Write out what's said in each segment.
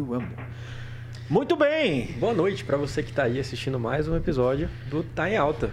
eu amo. Muito bem. Boa noite para você que está aí assistindo mais um episódio do Tá em Alta.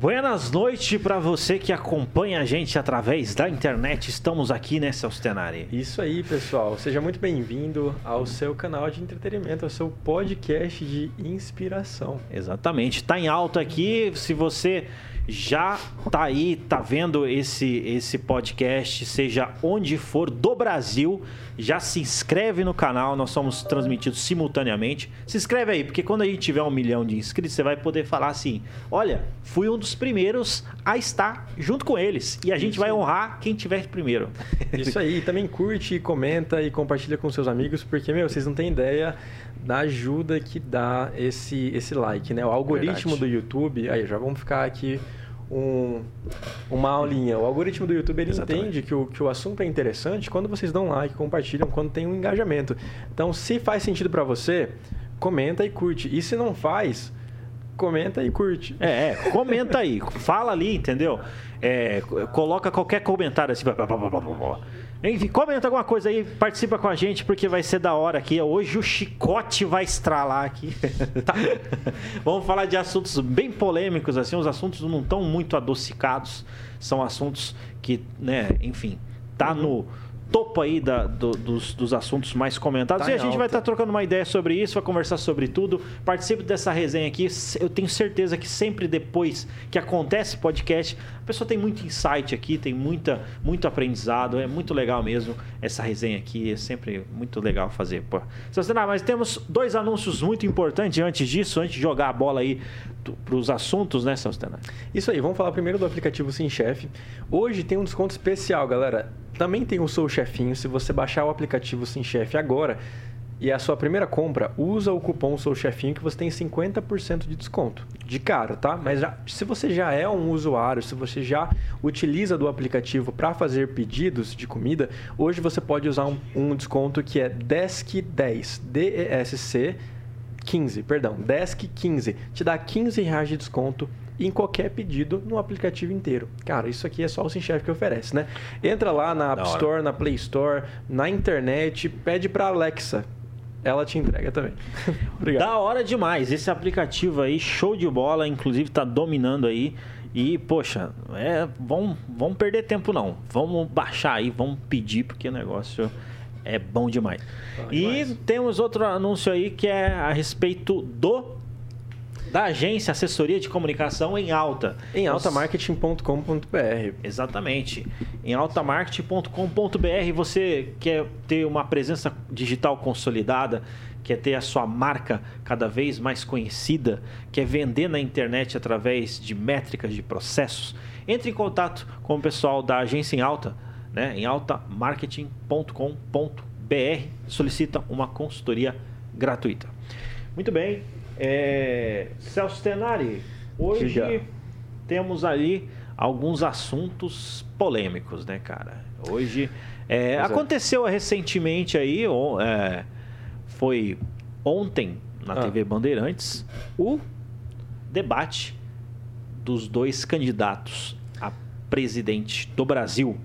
Buenas noites para você que acompanha a gente através da internet. Estamos aqui, né, Celstenari? Isso aí, pessoal. Seja muito bem-vindo ao seu canal de entretenimento, ao seu podcast de inspiração. Exatamente. Tá em alta aqui. Se você já tá aí, tá vendo esse, esse podcast, seja onde for do Brasil, já se inscreve no canal, nós somos transmitidos simultaneamente. Se inscreve aí, porque quando a gente tiver um milhão de inscritos, você vai poder falar assim: olha, fui um dos primeiros a estar junto com eles. E a gente Isso vai honrar quem tiver primeiro. Isso aí, também curte, comenta e compartilha com seus amigos, porque, meu, vocês não têm ideia da ajuda que dá esse, esse like, né? O algoritmo Verdade. do YouTube, aí já vamos ficar aqui um, uma aulinha. O algoritmo do YouTube ele entende que o, que o assunto é interessante quando vocês dão like, compartilham, quando tem um engajamento. Então, se faz sentido para você, comenta e curte. E se não faz, comenta e curte. É, é comenta aí, fala ali, entendeu? É, coloca qualquer comentário assim. Enfim, comenta alguma coisa aí, participa com a gente, porque vai ser da hora aqui. Hoje o chicote vai estralar aqui. tá. Vamos falar de assuntos bem polêmicos, assim, os assuntos não estão muito adocicados. São assuntos que, né, enfim, tá uhum. no topo aí da, do, dos, dos, assuntos mais comentados. Tá e a gente alta. vai estar tá trocando uma ideia sobre isso, vai conversar sobre tudo. Participe dessa resenha aqui. Eu tenho certeza que sempre depois que acontece podcast, pessoa tem muito insight aqui, tem muita, muito aprendizado. É muito legal mesmo essa resenha aqui. É sempre muito legal fazer. Pô. Mas temos dois anúncios muito importantes antes disso, antes de jogar a bola aí para os assuntos, né, Celstena? Isso aí, vamos falar primeiro do aplicativo Sim Chef. Hoje tem um desconto especial, galera. Também tem o Sou Chefinho. Se você baixar o aplicativo Sim Chef agora e a sua primeira compra, usa o cupom Sou Chefinho que você tem 50% de desconto. De cara, tá? Mas já, se você já é um usuário, se você já utiliza do aplicativo para fazer pedidos de comida, hoje você pode usar um, um desconto que é DESC10, D-E-S-C 15, perdão, Desk 15. Te dá 15 reais de desconto em qualquer pedido no aplicativo inteiro. Cara, isso aqui é só o SimChef que oferece, né? Entra lá na App Store, na Play Store, na internet, pede para Alexa. Ela te entrega também. Obrigado. Da hora demais. Esse aplicativo aí, show de bola, inclusive tá dominando aí. E, poxa, é, vamos, vamos perder tempo não. Vamos baixar aí, vamos pedir, porque o negócio é bom demais. Bom e demais. temos outro anúncio aí que é a respeito do da agência assessoria de comunicação em alta. Em altamarketing.com.br. Exatamente. Em altamarketing.com.br você quer ter uma presença digital consolidada, quer ter a sua marca cada vez mais conhecida, quer vender na internet através de métricas de processos, entre em contato com o pessoal da agência em alta né, em altamarketing.com.br. Solicita uma consultoria gratuita. Muito bem. É, Celso Tenari, hoje Diga. temos ali alguns assuntos polêmicos, né, cara? Hoje é, é. aconteceu recentemente aí, é, foi ontem na ah. TV Bandeirantes, o debate dos dois candidatos a presidente do Brasil,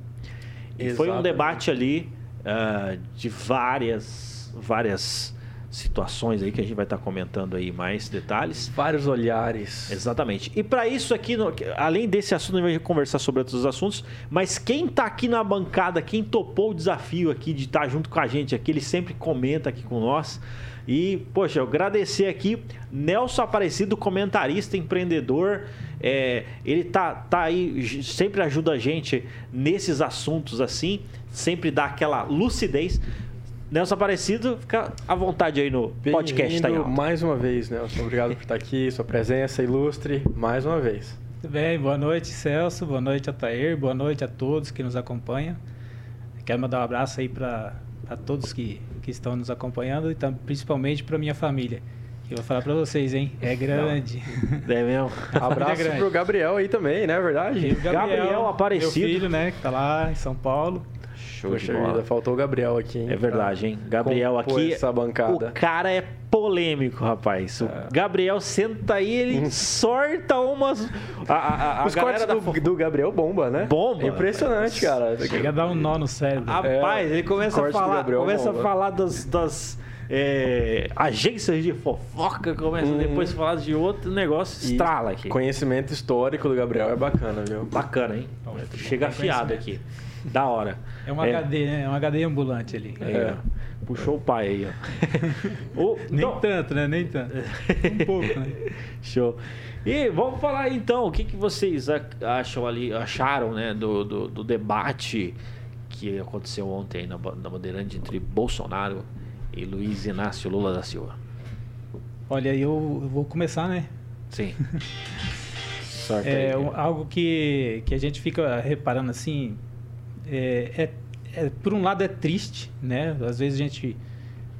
foi um debate ali uh, de várias, várias situações aí que a gente vai estar comentando aí mais detalhes. Vários olhares. Exatamente. E para isso aqui, além desse assunto, a gente vai conversar sobre outros assuntos, mas quem está aqui na bancada, quem topou o desafio aqui de estar junto com a gente aqui, ele sempre comenta aqui com nós. E, poxa, eu agradecer aqui Nelson Aparecido, comentarista, empreendedor. É, ele tá, tá aí, sempre ajuda a gente nesses assuntos assim, sempre dá aquela lucidez. Nelson Aparecido, fica à vontade aí no podcast. Tá mais uma vez, Nelson. Obrigado por estar aqui, sua presença ilustre, mais uma vez. Tudo bem, boa noite, Celso. Boa noite, Atair. Boa noite a todos que nos acompanham. Quero mandar um abraço aí para todos que, que estão nos acompanhando e principalmente para minha família eu vou falar pra vocês, hein? É grande. Não. É mesmo. Abraço é pro Gabriel aí também, né? É verdade? Gabriel, Gabriel Aparecido. Meu filho, né? Que tá lá em São Paulo. Show Poxa de bola. Vida, faltou o Gabriel aqui, hein? É verdade, hein? Gabriel aqui. Essa bancada. O cara é polêmico, rapaz. O é. Gabriel senta aí, ele hum. sorta umas. A, a, a Os cortes do, da... do, Gabriel bomba, né? Bomba. É impressionante, cara. Chega a dar um nó no cérebro. Rapaz, é, ele começa a falar, começa bomba. a falar das, das é, agências de fofoca começam Uhum. depois a falar de outro negócio, E estrala aqui. Conhecimento histórico do Gabriel é bacana, viu? Bacana, hein? Chega afiado aqui. Da hora. É um HD, né? É um HD ambulante ali. É, Puxou o pai aí, ó. O- Nem então- tanto, né? Nem tanto. Um pouco, né? Show. E vamos falar então, o que, que vocês acham ali, acharam, né, do, do, do debate que aconteceu ontem na, na Bandeirante entre Bolsonaro e Luiz Inácio Lula da Silva. Olha, eu, eu vou começar, né? Sim. Sorte É aí. algo que, que a gente fica reparando assim. É, é- é- por um lado é triste, né? Às vezes a gente.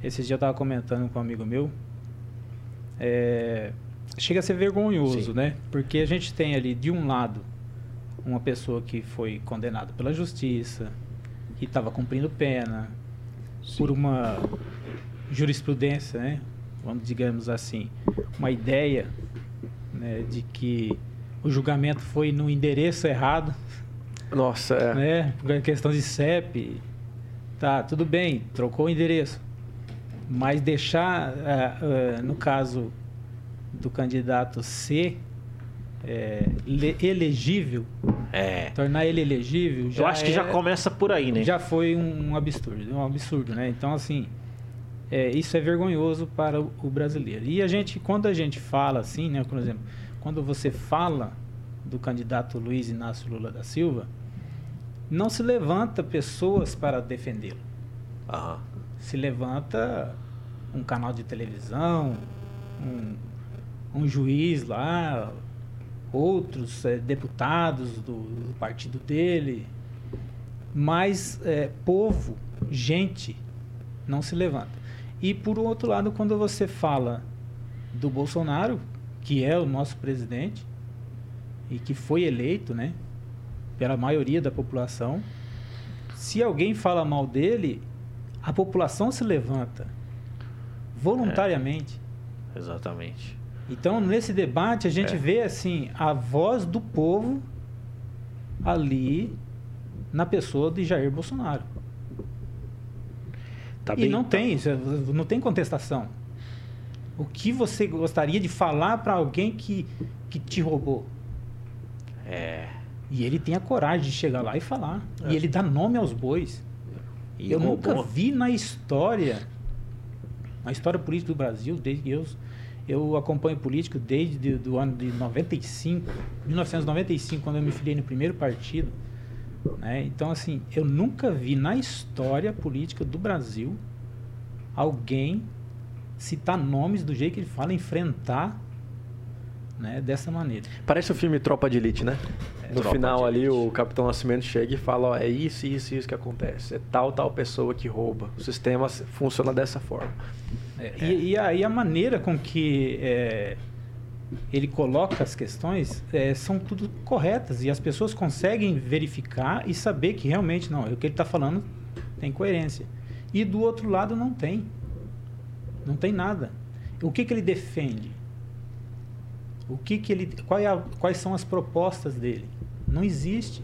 Esses dias eu estava comentando com um amigo meu. é, chega a ser vergonhoso, Sim. né? Porque a gente tem ali, de um lado, uma pessoa que foi condenada pela justiça, que estava cumprindo pena, por uma jurisprudência, né? Vamos digamos assim, uma ideia né, de que o julgamento foi no endereço errado, Nossa, é. né? Por questão de CEP, tá, tudo bem, trocou o endereço, mas deixar, ah, ah, no caso do candidato ser é, le- elegível, É. tornar ele elegível, já Eu acho que já é- começa por aí, né? já foi um absurdo, um absurdo, né? Então, assim, é, isso é vergonhoso para o, o brasileiro. E a gente, quando a gente fala assim, né? Por exemplo, quando você fala do candidato Luiz Inácio Lula da Silva, não se levanta pessoas para defendê-lo. Aham. Se levanta um canal de televisão, um, um juiz lá, outros eh, deputados do, do partido dele, mas eh, povo, gente, não se levanta. E por outro lado, quando você fala do Bolsonaro, que é o nosso presidente e que foi eleito, né, pela maioria da população, se alguém fala mal dele, a população se levanta voluntariamente. Exatamente. Então, nesse debate, a gente É. vê assim a voz do povo ali na pessoa de Jair Bolsonaro. Tá e bem- não tá- tem, é- não tem contestação. O que você gostaria de falar para alguém que, que te roubou? É. E ele tem a coragem de chegar lá e falar. É. E ele dá nome aos bois. E eu roubou. nunca vi na história, na história política do Brasil, desde que eu, eu acompanho político desde o ano de 95, 1995, quando eu me filiei no primeiro partido. né? Então, assim, eu nunca vi na história política do Brasil alguém citar nomes do jeito que ele fala, enfrentar né, dessa maneira. Parece o filme Tropa de Elite, né? No Tropa final ali, o Capitão Nascimento chega e fala, ó, é isso, isso, isso que acontece. É tal, tal pessoa que rouba. O sistema funciona dessa forma. É, E, e aí a maneira com que é, ele coloca as questões é, são tudo corretas e as pessoas conseguem verificar e saber que realmente não, o que ele está falando tem coerência. E do outro lado não tem. Não tem nada. O que, que ele defende? O que, que ele, é a- quais são as propostas dele? Não existe.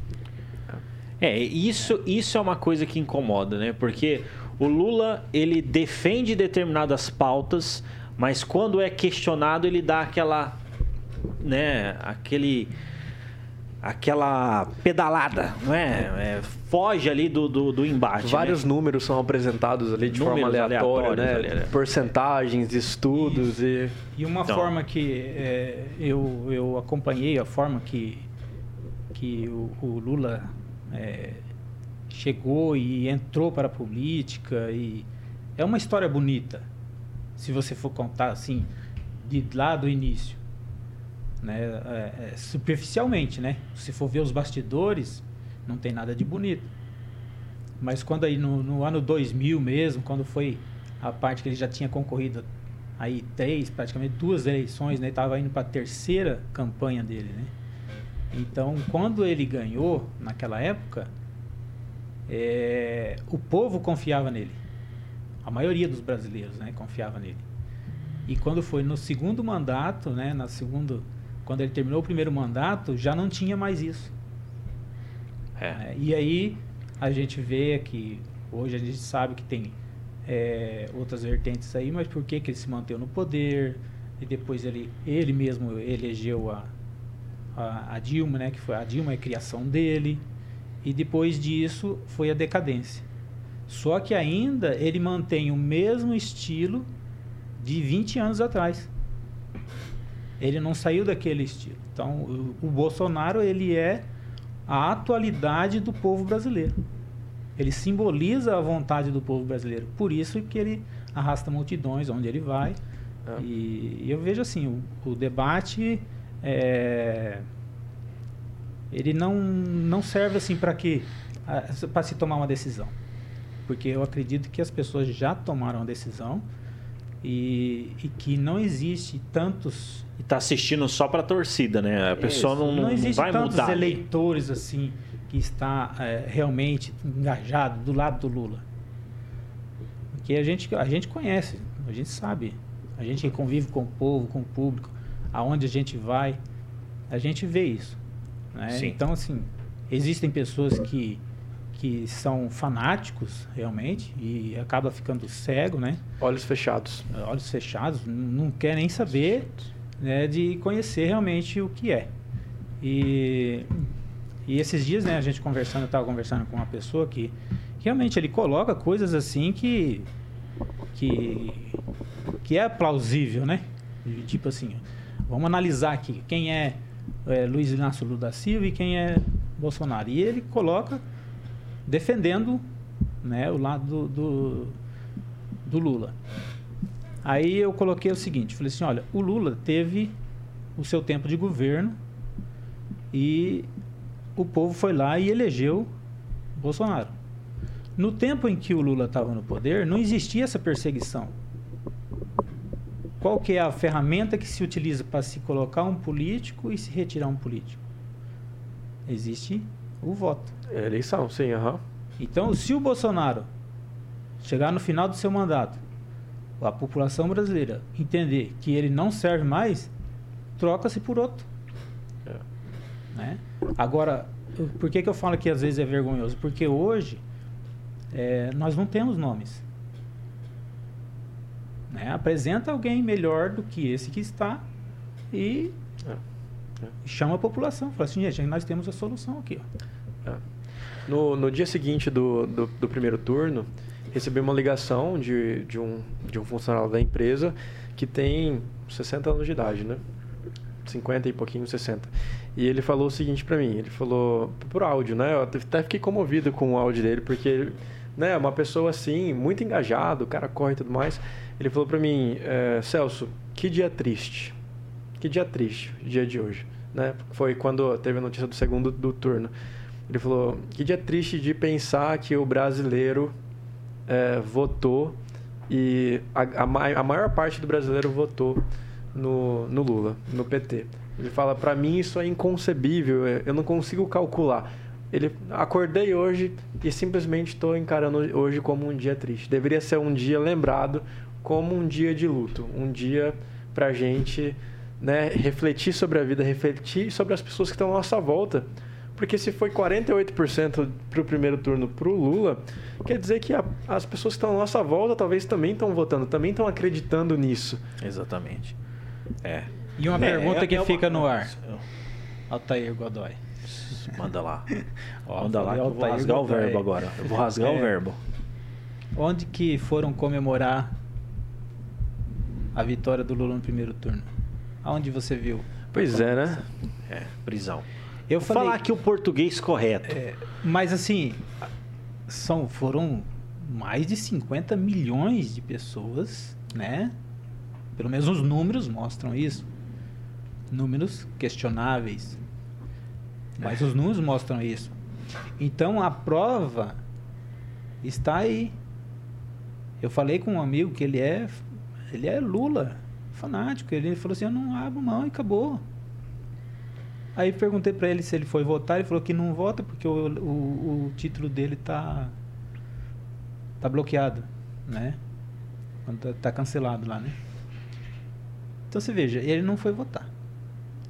É, isso, isso é uma coisa que incomoda, né? Porque o Lula, ele defende determinadas pautas, mas quando é questionado, ele dá aquela, né, aquele aquela pedalada, não é? É, foge ali do, do, do embate. Vários né? números são apresentados ali de forma Números aleatória, aleatórios né? ali, né? Porcentagens, estudos e... E uma Então. forma que é, eu, eu acompanhei, a forma que, que o, o Lula é, chegou e entrou para a política. E é uma história bonita, se você for contar assim, de lá do início. Né? É, é, superficialmente, né? Se for ver os bastidores, não tem nada de bonito. Mas quando aí no, no ano 2000 mesmo, quando foi a parte que ele já tinha concorrido aí três, praticamente duas eleições, né? Estava indo para a terceira campanha dele, né? Então, quando ele ganhou naquela época, é, o povo confiava nele. A maioria dos brasileiros, né, confiava nele. E quando foi no segundo mandato, né, na segundo, quando ele terminou o primeiro mandato, já não tinha mais isso. É. né? E aí a gente vê que hoje a gente sabe que tem é, outras vertentes aí, mas por que, que ele se manteve no poder? E depois ele, ele mesmo elegeu a, a, a Dilma, né? Que foi a Dilma é a criação dele. E depois disso foi a decadência. Só que ainda ele mantém o mesmo estilo de 20 anos atrás. Ele não saiu daquele estilo. Então, o, o Bolsonaro ele é a atualidade do povo brasileiro. Ele simboliza a vontade do povo brasileiro. Por isso que ele arrasta multidões onde ele vai. É. E, e, eu vejo assim, o, o debate é, ele não, não serve assim para que para se tomar uma decisão. Porque eu acredito que as pessoas já tomaram a decisão e, e que não existe tantos e tá assistindo só para torcida, né? A pessoa não, não, não existe vai tantos mudar. eleitores assim que está é, realmente engajado do lado do Lula. Porque a gente, a gente conhece, a gente sabe, a gente convive com o povo, com o público, aonde a gente vai, a gente vê isso. Né? Então, assim, existem pessoas que, que são fanáticos realmente e acaba ficando cego, né? Olhos fechados. Olhos fechados, não quer nem saber né, de conhecer realmente o que é. E, e esses dias, né, a gente conversando, eu estava conversando com uma pessoa que realmente ele coloca coisas assim que que que é plausível, né? Tipo assim, vamos analisar aqui quem é, é Luiz Inácio Lula da Silva e quem é Bolsonaro. E ele coloca defendendo né, o lado do, do, do Lula. Aí eu coloquei o seguinte, falei assim, olha, o Lula teve o seu tempo de governo e o povo foi lá e elegeu Bolsonaro. No tempo em que o Lula estava no poder, não existia essa perseguição. Qual que é a ferramenta que se utiliza para se colocar um político e se retirar um político? Existe o voto. É eleição, sim, aham. Então, se o Bolsonaro chegar no final do seu mandato a população brasileira entender que ele não serve mais, troca-se por outro. É. Né? Agora, por que, que eu falo que às vezes é vergonhoso? Porque hoje é, nós não temos nomes. Né? Apresenta alguém melhor do que esse que está e é. É. chama a população. Fala assim, gente, nós temos a solução aqui. É. No, no dia seguinte do, do, do primeiro turno, recebi uma ligação de, de, um, de um funcionário da empresa que tem 60 anos de idade, né? 50 e pouquinho, 60. E ele falou o seguinte para mim, ele falou por áudio, né? Eu até fiquei comovido com o áudio dele, porque né, uma pessoa assim, muito engajado, o cara corre e tudo mais. Ele falou para mim, é, Celso, que dia triste. Que dia triste, dia de hoje, né? Foi quando teve a notícia do segundo do turno. Ele falou, que dia triste de pensar que o brasileiro é, votou e a, a, a, maior parte do brasileiro votou no, no Lula, no PT. Ele fala, para mim isso é inconcebível, é, eu não consigo calcular. Ele acordei hoje e simplesmente estou encarando hoje como um dia triste. Deveria ser um dia lembrado como um dia de luto, um dia para gente né, refletir sobre a vida, refletir sobre as pessoas que estão à nossa volta. Porque se foi 48% para o primeiro turno para o Lula, quer dizer que a, as pessoas que estão à nossa volta talvez também estão votando, também estão acreditando nisso. Exatamente. É. E uma é, pergunta é, que é fica uma... no ar. Altair Godoy. Manda lá. Manda lá que eu vou rasgar Godoy. o verbo agora. Eu vou rasgar é. o verbo. Onde que foram comemorar a vitória do Lula no primeiro turno? Aonde você viu? Pois é, né? É, prisão. Eu falei, falar aqui o português correto. É, mas assim, são, foram mais de 50 milhões de pessoas, né? Pelo menos os números mostram isso. Números questionáveis. Mas os números mostram isso. Então a prova está aí. Eu falei com um amigo que ele é ele é Lula, fanático. Ele falou assim: "Eu não abro mão e acabou". Aí perguntei para ele se ele foi votar, ele falou que não vota porque o, o, o título dele tá tá bloqueado, né? Tá, tá cancelado lá, né? Então você veja, ele não foi votar.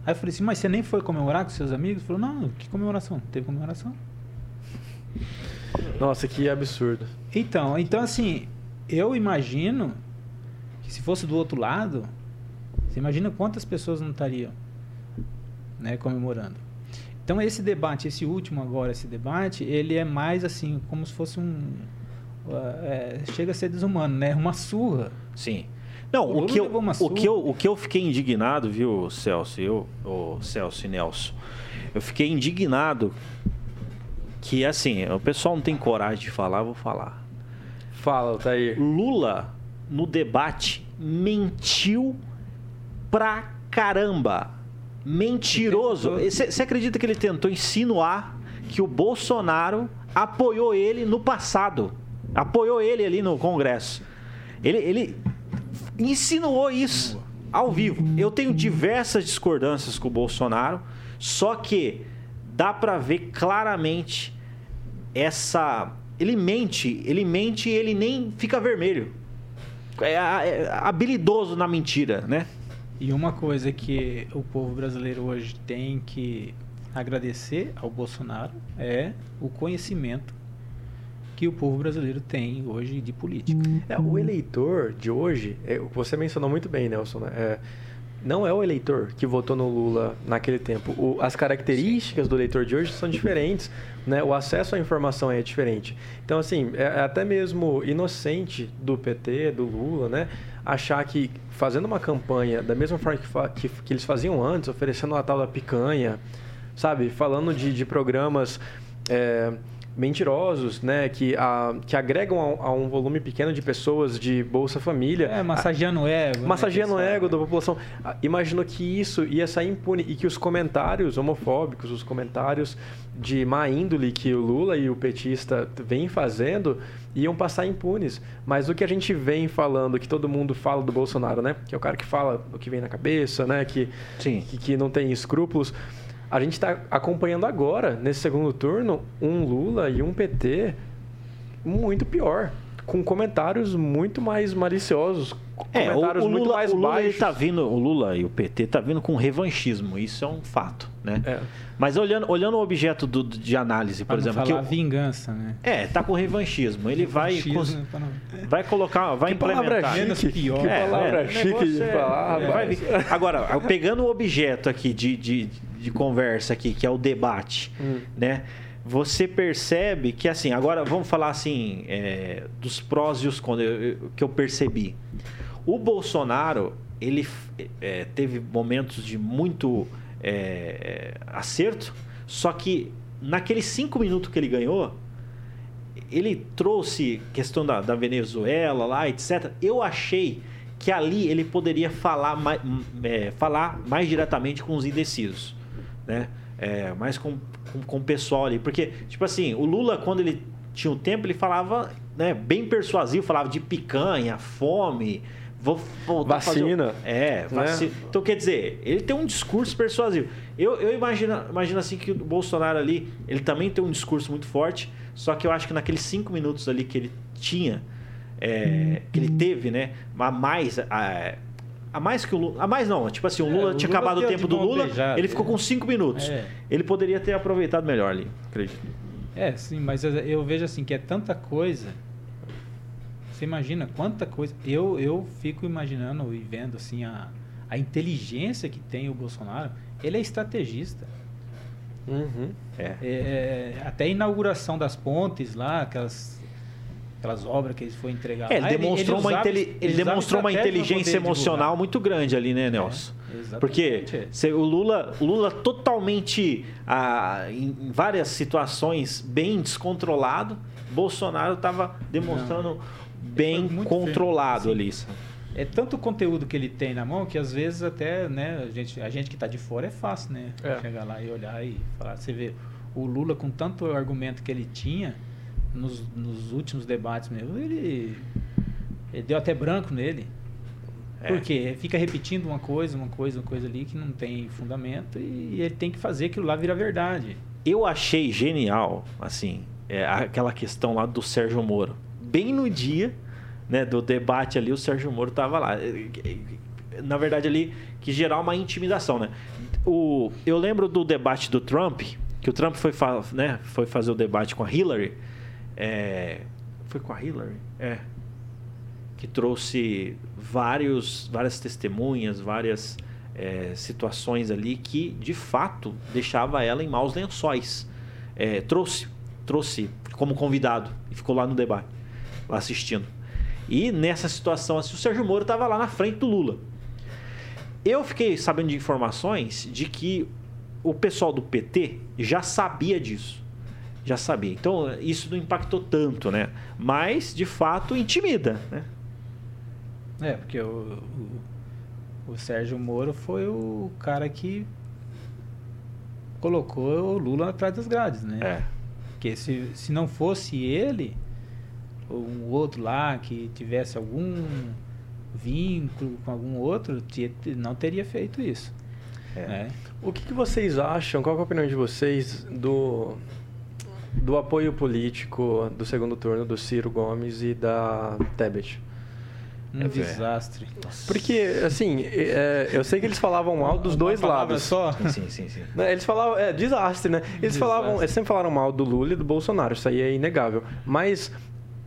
Aí eu falei assim, mas você nem foi comemorar com seus amigos? Ele falou, não, que comemoração? Teve comemoração. Nossa, que absurdo. Então, então assim, eu imagino que se fosse do outro lado, você imagina quantas pessoas não estariam né, comemorando. Então esse debate, esse último agora, esse debate, ele é mais assim, como se fosse um... É, chega a ser desumano, né? Uma surra. Sim. Não, o, o que, eu, o, que eu, o que eu fiquei indignado, viu, Celso, eu, o Celso e Nelson, eu fiquei indignado que, assim, o pessoal não tem coragem de falar, eu vou falar. Fala, tá aí. Lula, no debate, mentiu pra caramba. Mentiroso. Você acredita que ele tentou insinuar que o Bolsonaro apoiou ele no passado? Apoiou ele ali no Congresso. Ele, ele insinuou isso ao vivo. Eu tenho diversas discordâncias com o Bolsonaro, só que dá para ver claramente essa. Ele mente, ele mente e ele nem fica vermelho. É, é habilidoso na mentira, né? E uma coisa que o povo brasileiro hoje tem que agradecer ao Bolsonaro é o conhecimento que o povo brasileiro tem hoje de política. É, o eleitor de hoje, é, você mencionou muito bem, Nelson, né? É, não é o eleitor que votou no Lula naquele tempo. O, as características do eleitor de hoje são diferentes, né? O acesso à informação é diferente. Então, assim, é, é até mesmo inocente do PT, do Lula, né? Achar que fazendo uma campanha da mesma forma que, que, que eles faziam antes, oferecendo a tal da picanha, sabe? Falando de, de programas... É, mentirosos, né? Que, a, que agregam a, a, um volume pequeno de pessoas de Bolsa Família. É, massageando o ego. Né, massageando né, o ego da população. Imaginou que isso ia sair impune e que os comentários homofóbicos, os comentários de má índole que o Lula e o petista vêm fazendo iam passar impunes. Mas o que a gente vem falando, que todo mundo fala do Bolsonaro, né? Que é o cara que fala o que vem na cabeça, né? Que, Sim. que, que não tem escrúpulos a gente está acompanhando agora, nesse segundo turno, um Lula e um PT muito pior, com comentários muito mais maliciosos. É, comentários o, o Lula, mais o Lula baixos. Tá vindo, o Lula e o PT tá vindo com revanchismo, isso é um fato, né? É. Mas olhando, olhando o objeto do, de análise, por exemplo, falar que vingança, né? É, tá com revanchismo. Ele revanchismo, vai cons... vai colocar, vai que implementar. Palavra chique, pior. Que é, palavra é, chique de é, falar. Vai, agora, pegando o objeto aqui de, de de conversa aqui, que é o debate, hum. né? Você percebe que, assim, agora vamos falar assim, é, dos prós e os contras que eu percebi. O Bolsonaro, ele é, teve momentos de muito é, acerto, só que naqueles cinco minutos que ele ganhou, ele trouxe questão da, da Venezuela lá, etc. Eu achei que ali ele poderia falar mais, é, falar mais diretamente com os indecisos né? É, mais com, com, com, o pessoal ali. Porque, tipo assim, o Lula, quando ele tinha o um tempo, ele falava né, bem persuasivo, falava de picanha, fome, vou voltar Vacina. Fazer... É, vacina. Né? Então, quer dizer, ele tem um discurso persuasivo. Eu, eu imagino, imagino assim que o Bolsonaro ali, ele também tem um discurso muito forte, só que eu acho que naqueles cinco minutos ali que ele tinha, é, que ele teve, né, a mais... A, a mais que o Lula. A mais não, tipo assim, o Lula é, tinha Lula acabado o tempo do Lula, beijado, ele ficou com cinco minutos. É. Ele poderia ter aproveitado melhor ali, acredito. É, sim, mas eu vejo assim que é tanta coisa. Você imagina quanta coisa. Eu, eu fico imaginando e vendo assim a, a inteligência que tem o Bolsonaro. Ele é estrategista. Uhum. É. É, é até a inauguração das pontes lá, aquelas aquelas obras que ele foi entregar. É, ele demonstrou, ele, ele uma, ele, ele demonstrou uma inteligência emocional muito grande ali, né, Nelson? É, Porque o Lula, o Lula totalmente, ah, em várias situações, bem descontrolado. Bolsonaro estava demonstrando Não. bem controlado ali. É tanto conteúdo que ele tem na mão que às vezes até, né, a gente, a gente que está de fora é fácil, né? É. Chegar lá e olhar e falar. Você vê o Lula com tanto argumento que ele tinha, nos, nos últimos debates mesmo, ele, ele deu até branco nele. É. Porque fica repetindo uma coisa, uma coisa, uma coisa ali que não tem fundamento e ele tem que fazer aquilo lá virar verdade. Eu achei genial, assim, é, aquela questão lá do Sérgio Moro. Bem no dia né, do debate ali, o Sérgio Moro estava lá. Na verdade, ali, que gerar uma intimidação, né? O, eu lembro do debate do Trump, que o Trump foi, né, foi fazer o debate com a Hillary. É, foi com a Hillary? É. que trouxe vários, várias testemunhas, várias é, situações ali que de fato deixava ela em maus lençóis. É, trouxe, trouxe como convidado e ficou lá no debate, lá assistindo. E nessa situação, assim, o Sérgio Moro estava lá na frente do Lula. Eu fiquei sabendo de informações de que o pessoal do PT já sabia disso. Já sabia. Então, isso não impactou tanto, né? Mas, de fato, intimida, né? É, porque o, o, o Sérgio Moro foi o cara que colocou o Lula atrás das grades, né? É. Porque se, se não fosse ele, ou um outro lá que tivesse algum vínculo com algum outro, não teria feito isso. É. Né? O que, que, vocês acham, qual é a opinião de vocês do, do apoio político do segundo turno do Ciro Gomes e da Tebet? Um é desastre. Porque, assim, é, eu sei que eles falavam mal dos dois lados. só? Sim, sim, sim. Né, eles falavam, é, desastre, né? Eles desastre. falavam, eles sempre falaram mal do Lula e do Bolsonaro, isso aí é inegável. Mas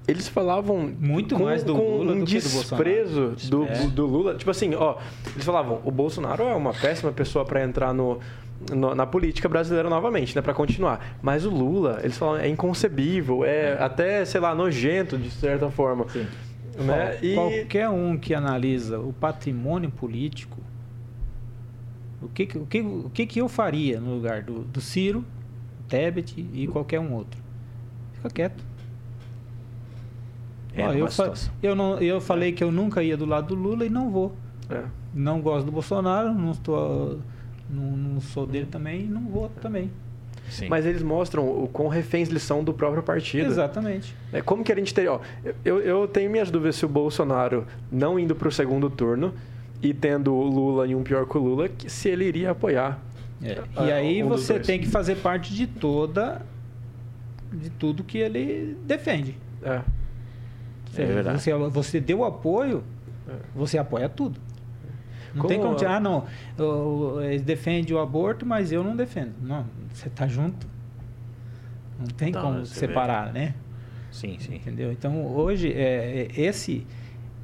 eles falavam muito com, mais do com Lula um do desprezo do, do, do, Lula. Tipo assim, ó, eles falavam, o Bolsonaro é uma péssima pessoa para entrar no, no, na política brasileira novamente, né, para continuar. Mas o Lula, eles falam, é inconcebível, é, é, até, sei lá, nojento de certa forma. Sim. Né? E... Qualquer um que analisa o patrimônio político, o que, o que, o que, que eu faria no lugar do, do Ciro, Tebet e qualquer um outro? Fica quieto. É eu, fa eu, não, eu falei que eu nunca ia do lado do Lula e não vou. É. Não gosto do Bolsonaro, não, estou, não, não sou dele também e não vou também. Sim. Mas eles mostram o quão reféns eles são do próprio partido. Exatamente. É, como que a gente tem. Ó, eu, eu tenho minhas dúvidas se o Bolsonaro não indo para o segundo turno e tendo o Lula e um pior que o Lula, se ele iria apoiar. É. E aí um você tem que fazer parte de toda. de tudo que ele defende. É. É verdade. Você, você deu apoio, você apoia tudo. Não como tem como dizer, ah, não, eles defendem o aborto, mas eu não defendo. Não, você está junto. Não tem então, como separar, vê. né? Sim, sim. Entendeu? Então, hoje, é, é, esse,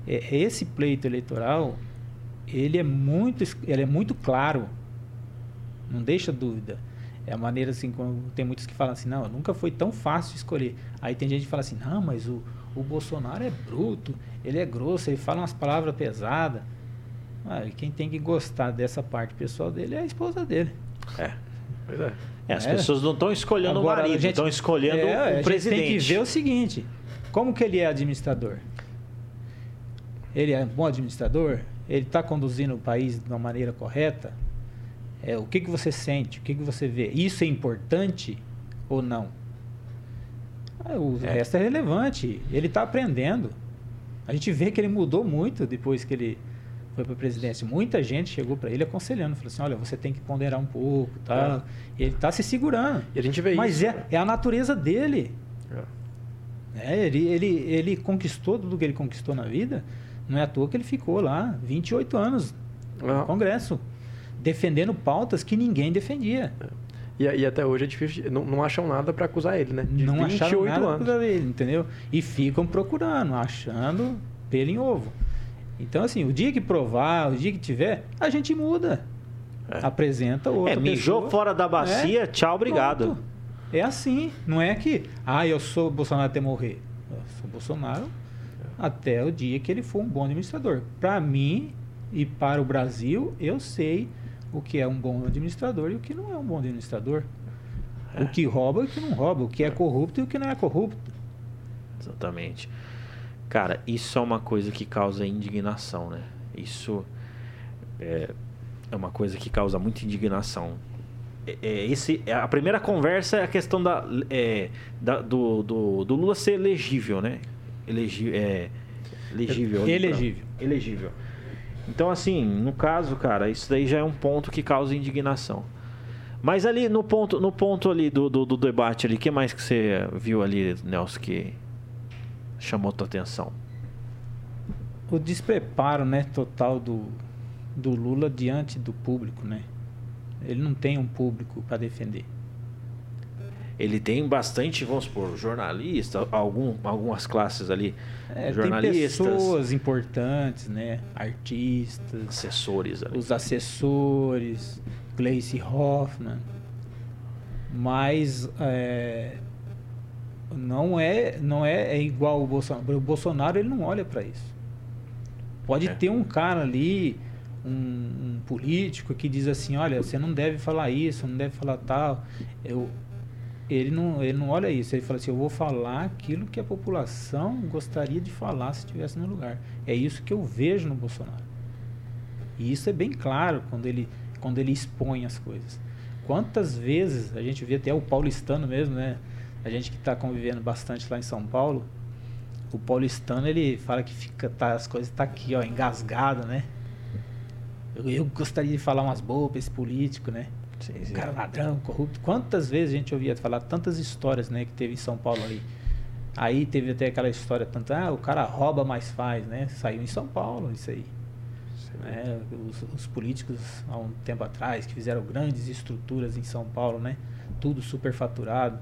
é, esse pleito eleitoral, ele é, muito, ele é muito claro. Não deixa dúvida. É a maneira assim, tem muitos que falam assim, não, nunca foi tão fácil escolher. Aí tem gente que fala assim, não, mas o, o Bolsonaro é bruto, ele é grosso, ele fala umas palavras pesadas. Ah, quem tem que gostar dessa parte pessoal dele é a esposa dele. É. Pois é. é as é. pessoas não estão escolhendo Agora, o marido, estão escolhendo é, o presidente. tem que ver o seguinte: como que ele é administrador? Ele é um bom administrador? Ele está conduzindo o país de uma maneira correta? É, o que, que você sente? O que, que você vê? Isso é importante ou não? Ah, o é. resto é relevante. Ele está aprendendo. A gente vê que ele mudou muito depois que ele foi para a presidência. Muita gente chegou para ele aconselhando, falou assim: olha, você tem que ponderar um pouco, tá? É. Ele está se segurando. E a gente vê Mas isso. Mas é, é a natureza dele. É. é. ele, ele, ele conquistou tudo que ele conquistou na vida. Não é à toa que ele ficou lá 28 anos no Congresso, defendendo pautas que ninguém defendia. É. E, e, até hoje é difícil, não, não acham nada para acusar ele, né? De não acharam nada para acusar ele, entendeu? E ficam procurando, achando pelo em ovo. Então, assim, o dia que provar, o dia que tiver, a gente muda. É. Apresenta outra É, mijou pessoa. fora da bacia, é, tchau, obrigado. Pronto. É assim. Não é que, ah, eu sou Bolsonaro até morrer. Eu sou Bolsonaro até o dia que ele for um bom administrador. Para mim e para o Brasil, eu sei o que é um bom administrador e o que não é um bom administrador. É. O que rouba e o que não rouba. O que é corrupto e o que não é corrupto. Exatamente. Cara, isso é uma coisa que causa indignação, né? Isso é, é uma coisa que causa muita indignação. É, é esse, é, a primeira conversa é a questão da, é, da do, do, do, Lula ser elegível, né? Elegi, é, elegível. Elegível. Elegível. Então, assim, no caso, cara, isso daí já é um ponto que causa indignação. Mas ali no ponto, no ponto ali do, do, do debate ali, o que mais que você viu ali, Nelson, que chamou tua atenção? O despreparo, né, total do, do Lula diante do público, né? Ele não tem um público para defender. Ele tem bastante, vamos supor, jornalista, algum, algumas classes ali, É, tem jornalistas, pessoas importantes, né? Artistas, assessores ali. os assessores, Gleice Hoffman. Mas é, não é não é, é igual o Bolsonaro. O Bolsonaro ele não olha para isso. Pode É. ter um cara ali, um, um político que diz assim, olha, você não deve falar isso, não deve falar tal. Eu, ele não, ele não olha isso, ele fala assim, eu vou falar aquilo que a população gostaria de falar se estivesse no lugar. É isso que eu vejo no Bolsonaro. E isso é bem claro quando ele, quando ele expõe as coisas. Quantas vezes a gente vê até o paulistano mesmo, né? A gente que está convivendo bastante lá em São Paulo, o paulistano ele fala que fica, tá, as coisas tá aqui, ó, engasgado, né? Eu, eu gostaria de falar umas boas pra esse político, né? Sim, O sim. cara ladrão, corrupto. Quantas vezes a gente ouvia falar tantas histórias, né, que teve em São Paulo ali. Aí teve até aquela história tanto, ah, o cara rouba mais faz, né? Saiu em São Paulo isso aí. né? Os, os políticos há um tempo atrás que fizeram grandes estruturas em São Paulo, né? Tudo superfaturado,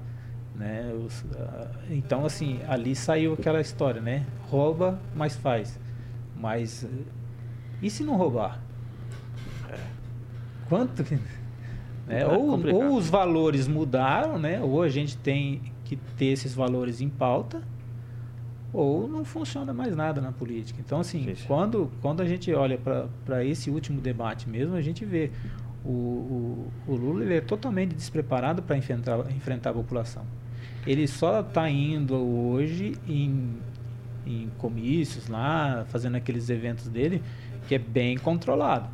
né? Os, ah, então assim ali saiu aquela história, né? Rouba, mas faz. Mas e se não roubar? Quanto que né? É ou, complicado. ou os valores mudaram, né? Ou a gente tem que ter esses valores em pauta, ou não funciona mais nada na política. Então, assim, Sim, sim. Quando, quando a gente olha para esse último debate mesmo, a gente vê o, o, o Lula ele é totalmente despreparado para enfrentar, enfrentar a população. Ele só está indo hoje em, em comícios lá, fazendo aqueles eventos dele, que é bem controlado.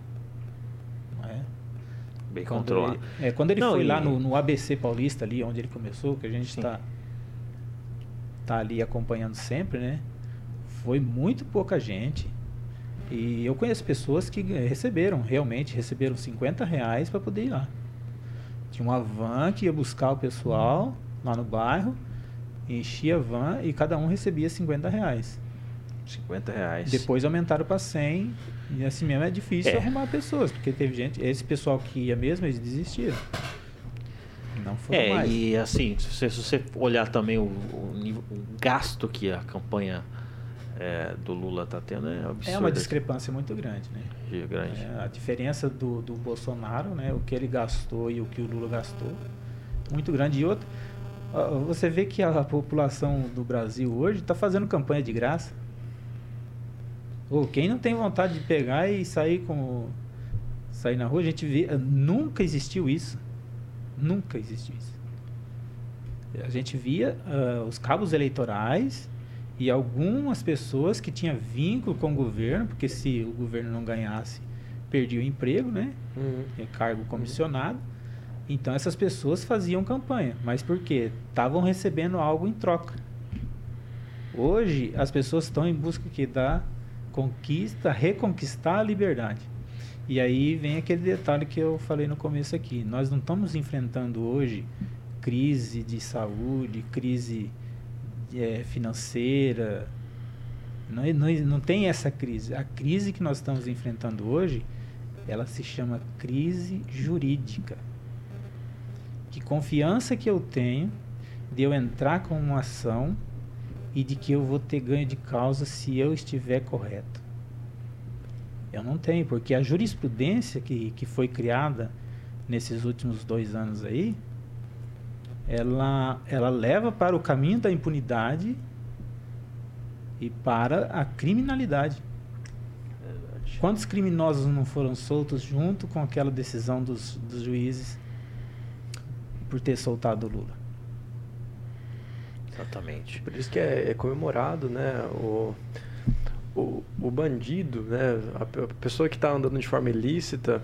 É? Bem Quando controlado. ele- é, quando ele Não, foi e- lá no, no ABC Paulista, ali onde ele começou, que a gente está tá ali acompanhando sempre, né? Foi muito pouca gente. E eu conheço pessoas que eh, receberam, realmente, receberam 50 reais para poder ir lá. Tinha uma van que ia buscar o pessoal lá no bairro, enchia a van e cada um recebia 50 reais. 50 reais. Depois aumentaram para 100 e assim mesmo é difícil É. arrumar pessoas, porque teve gente, esse pessoal que ia mesmo, eles desistiram. Não foram É, mais. e assim, se você, se você olhar também o, o o gasto que a campanha é, do Lula tá tendo, é absurdo. É uma discrepância muito grande, né? grande. É, a diferença do, do Bolsonaro, né, o que ele gastou e o que o Lula gastou, muito grande. E outro, ó, você vê que a população do Brasil hoje está fazendo campanha de graça. Ou quem não tem vontade de pegar e sair com sair na rua, a gente vê, nunca existiu isso. Nunca existiu isso. A gente via ah, os cabos eleitorais e algumas pessoas que tinham vínculo com o governo, porque se o governo não ganhasse, perdia o emprego, né? Uhum. Cargo comissionado. Então essas pessoas faziam campanha, mas por quê? Estavam recebendo algo em troca. Hoje as pessoas estão em busca que da conquista, reconquistar a liberdade. E aí vem aquele detalhe que eu falei no começo aqui. Nós não estamos enfrentando hoje crise de saúde, crise eh, financeira. Não, não, não tem essa crise. A crise que nós estamos enfrentando hoje, ela se chama crise jurídica. Que confiança que eu tenho de eu entrar com uma ação e de que eu vou ter ganho de causa se eu estiver correto. Eu não tenho, porque a jurisprudência que, que foi criada nesses últimos dois anos aí, ela, ela leva para o caminho da impunidade e para a criminalidade. Quantos criminosos não foram soltos junto com aquela decisão dos, dos juízes por ter soltado o Lula? Exatamente. Por isso que é, é comemorado, né? O, o, o bandido, né? A, pe- a pessoa que está andando de forma ilícita,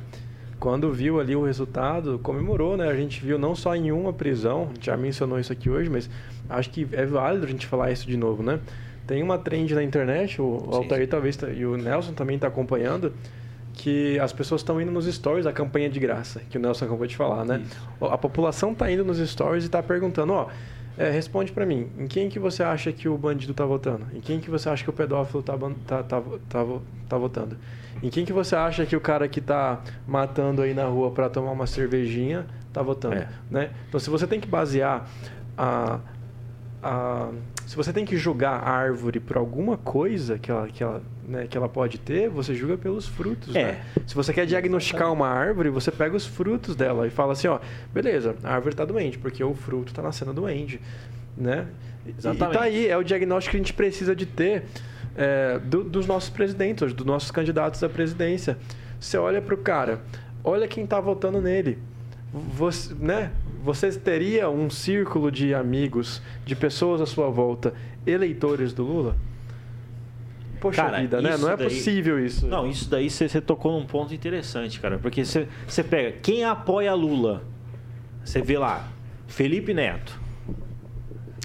quando viu ali o resultado, comemorou, né? A gente viu não só em uma prisão, a gente já mencionou isso aqui hoje, mas acho que é válido a gente falar isso de novo, né? Tem uma trend na internet, o, Sim, Altair sim. talvez tá- e o Nelson também está acompanhando, que as pessoas estão indo nos stories da campanha de graça, que o Nelson acabou de falar, né? Isso. A população está indo nos stories e está perguntando, ó, é, responde para mim, em quem que você acha que o bandido tá votando? Em quem que você acha que o pedófilo tá, tá, tá, tá, tá votando? Em quem que você acha que o cara que tá matando aí na rua para tomar uma cervejinha está votando. É. Né? Então, se você tem que basear a, a. Se você tem que julgar a árvore por alguma coisa que ela, que ela, né, que ela pode ter, você julga pelos frutos. É. Né? Se você quer diagnosticar uma árvore, você pega os frutos dela e fala assim: ó, beleza, a árvore está doente, porque o fruto está nascendo doente. Né? E- Exatamente. E tá aí, é o diagnóstico que a gente precisa de ter é, do- dos nossos presidentes, dos nossos candidatos à presidência. Você olha para o cara, olha quem está votando nele. Você, né? Você teria um círculo de amigos, de pessoas à sua volta, eleitores do Lula? Poxa Cara, vida, né? Não é daí- possível isso. Não, isso daí você tocou num ponto interessante, cara. Porque você pega quem apoia Lula, você vê lá, Felipe Neto.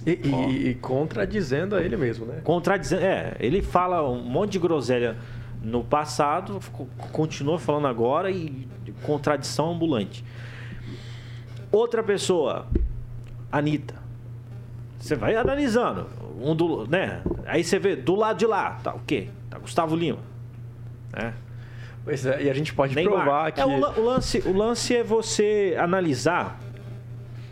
E, e- Ó. e contradizendo a ele mesmo, né? Contradizendo. É, ele fala um monte de groselha no passado, co- continua falando agora e contradição ambulante. Outra pessoa, Anitta. Você vai analisando. Um do, né? Aí você vê do lado de lá, tá o quê? Tá Gustavo Lima. Né? Pois é, e a gente pode Neymar. provar que. É, o, o lance, o lance é você analisar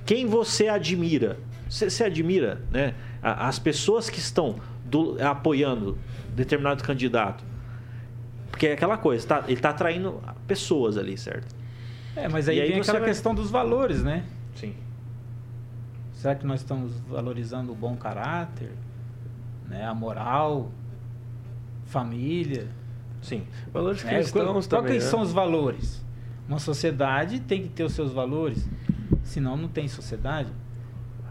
quem você admira. Você, você admira né, as pessoas que estão do- apoiando determinado candidato. Porque é aquela coisa, tá, ele está atraindo pessoas ali, certo? É, mas E aí, aí vem aquela vai- questão dos valores, né? Sim. Será que nós estamos valorizando o bom caráter, né? a moral, família? Sim. Valores né? cristãos Qual também. que né? são os valores? Uma sociedade tem que ter os seus valores, senão não tem sociedade.